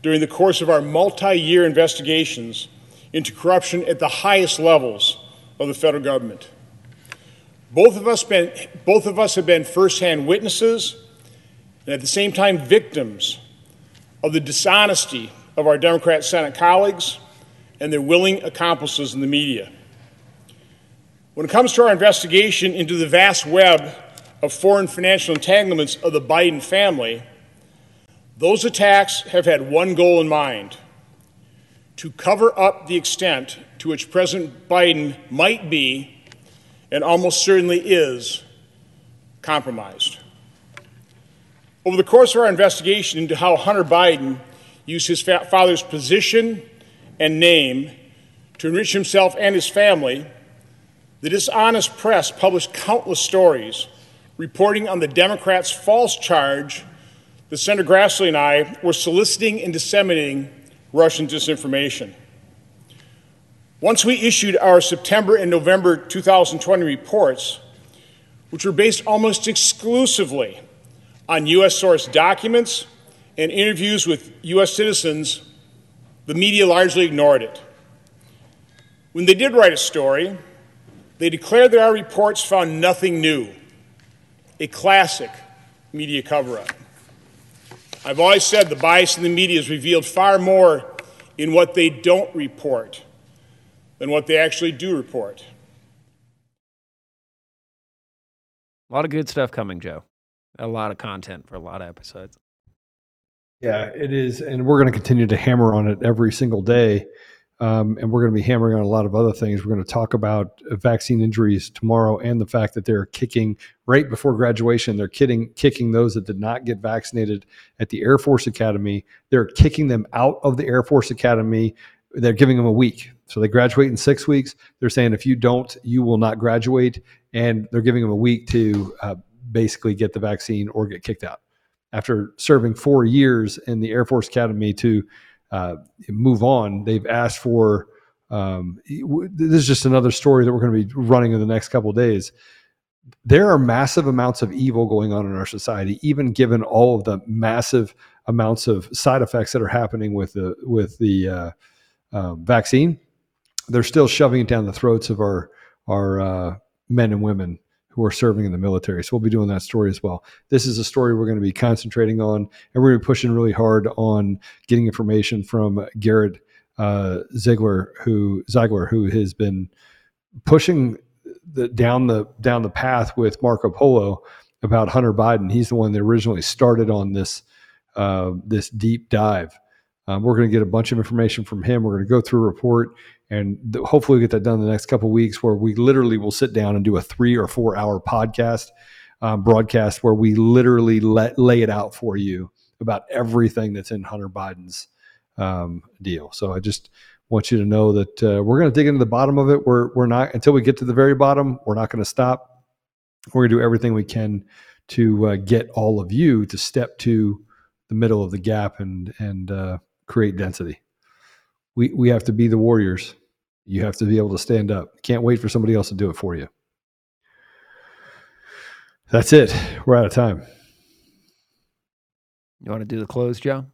during the course of our multi year investigations into corruption at the highest levels of the federal government. Both of us, been, both of us have been firsthand witnesses and at the same time victims of the dishonesty of our Democrat Senate colleagues and their willing accomplices in the media. When it comes to our investigation into the vast web of foreign financial entanglements of the Biden family, those attacks have had one goal in mind to cover up the extent to which President Biden might be, and almost certainly is, compromised. Over the course of our investigation into how Hunter Biden used his fa- father's position and name to enrich himself and his family, The dishonest press published countless stories reporting on the Democrats' false charge that Senator Grassley and I were soliciting and disseminating Russian disinformation. Once we issued our September and November 2020 reports, which were based almost exclusively on U.S. source documents and interviews with U.S. citizens, the media largely ignored it. When they did write a story, they declared that our reports found nothing new, a classic media cover up. I've always said the bias in the media is revealed far more in what they don't report than what they actually do report. A lot of good stuff coming, Joe. A lot of content for a lot of episodes. Yeah, it is, and we're going to continue to hammer on it every single day. Um, and we're going to be hammering on a lot of other things. We're going to talk about vaccine injuries tomorrow and the fact that they're kicking right before graduation. They're kidding, kicking those that did not get vaccinated at the Air Force Academy. They're kicking them out of the Air Force Academy. They're giving them a week. So they graduate in six weeks. They're saying if you don't, you will not graduate. And they're giving them a week to uh, basically get the vaccine or get kicked out. After serving four years in the Air Force Academy to uh, move on, they've asked for. Um, this is just another story that we're going to be running in the next couple days. There are massive amounts of evil going on in our society, even given all of the massive amounts of side effects that are happening with the with the uh, uh, vaccine. They're still shoving it down the throats of our our uh, men and women who are serving in the military. So we'll be doing that story as well. This is a story we're going to be concentrating on, and we're going to be pushing really hard on getting information from Garrett uh, Ziegler, who Ziegler, who has been pushing the, down the down the path with Marco Polo about Hunter Biden. He's the one that originally started on this uh, this deep dive. Um, we're going to get a bunch of information from him. We're going to go through a report and th- hopefully we'll get that done in the next couple weeks where we literally will sit down and do a three or four hour podcast um, broadcast where we literally let lay it out for you about everything that's in hunter biden's um, deal. So i just want you to know that uh, we're going to dig into the bottom of it. We're, we're not until we get to the very bottom we're not going to stop. We're going to do everything we can to uh, get all of you to step to the middle of the gap and and uh, create density. We we have to be the warriors you have to be able to stand up. Can't wait for somebody else to do it for you. That's it. We're out of time. You want to do the close, Joe?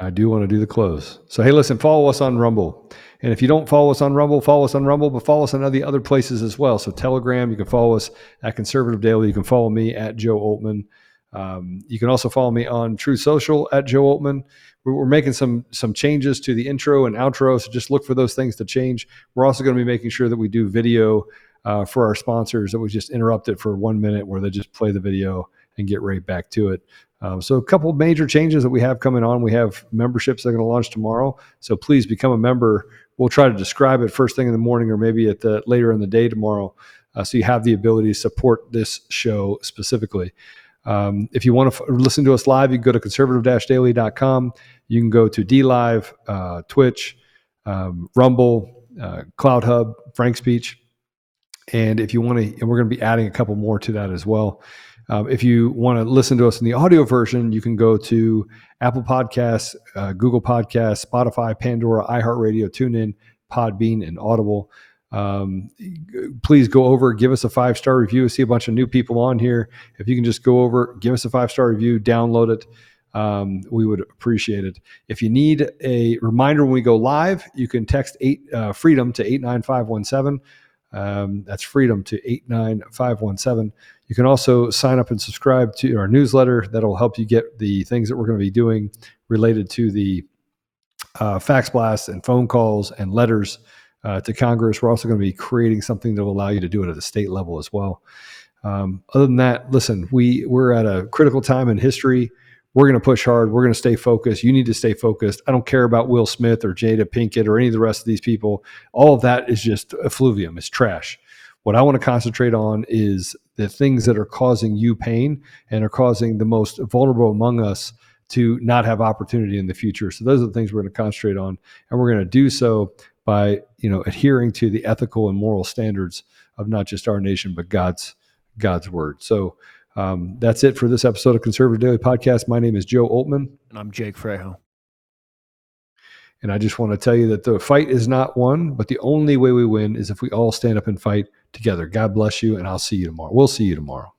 I do want to do the close. So, hey, listen, follow us on Rumble. And if you don't follow us on Rumble, follow us on Rumble, but follow us on the other places as well. So, Telegram, you can follow us at Conservative Daily. You can follow me at Joe Oltmann. Um, you can also follow me on Truth Social at Joe Oltmann. We're, making some some changes to the intro and outro, so just look for those things to change. We're also going to be making sure that we do video uh, for our sponsors that we just interrupt it for one minute where they just play the video and get right back to it. Um, so a couple major changes that we have coming on. We have memberships that are going to launch tomorrow. So please become a member. We'll try to describe it first thing in the morning or maybe at the later in the day tomorrow. Uh, so you have the ability to support this show specifically. Um, if you want to f- listen to us live, you can go to conservative-daily.com. You can go to DLive, uh, Twitch, um, Rumble, uh, CloutHub, FrankSpeech. And if you want to, and we're going to be adding a couple more to that as well. Um, if you want to listen to us in the audio version, you can go to Apple Podcasts, uh, Google Podcasts, Spotify, Pandora, iHeartRadio, TuneIn, Podbean, and Audible. Um, please go over, give us a five star review. I see a bunch of new people on here. If you can just go over, give us a five star review, download it. Um, we would appreciate it. If you need a reminder when we go live, you can text eight uh, freedom to eight nine five one seven. Um, that's freedom to eight nine five one seven. You can also sign up and subscribe to our newsletter. That'll help you get the things that we're going to be doing related to the uh, fax blasts and phone calls and letters uh, to Congress. We're also going to be creating something that will allow you to do it at the state level as well. Um, other than that, listen, we we're at a critical time in history. We're going to push hard. We're going to stay focused. You need to stay focused. I don't care about Will Smith or Jada Pinkett or any of the rest of these people. All of that is just effluvium. It's trash. What I want to concentrate on is the things that are causing you pain and are causing the most vulnerable among us to not have opportunity in the future. So those are the things we're going to concentrate on, and we're going to do so by you know adhering to the ethical and moral standards of not just our nation but God's God's word. So um, that's it for this episode of Conservative Daily Podcast. My name is Joe Oltmann, and I'm Jake Frejo. And I just want to tell you that the fight is not won, but the only way we win is if we all stand up and fight together. God bless you, and I'll see you tomorrow. We'll see you tomorrow.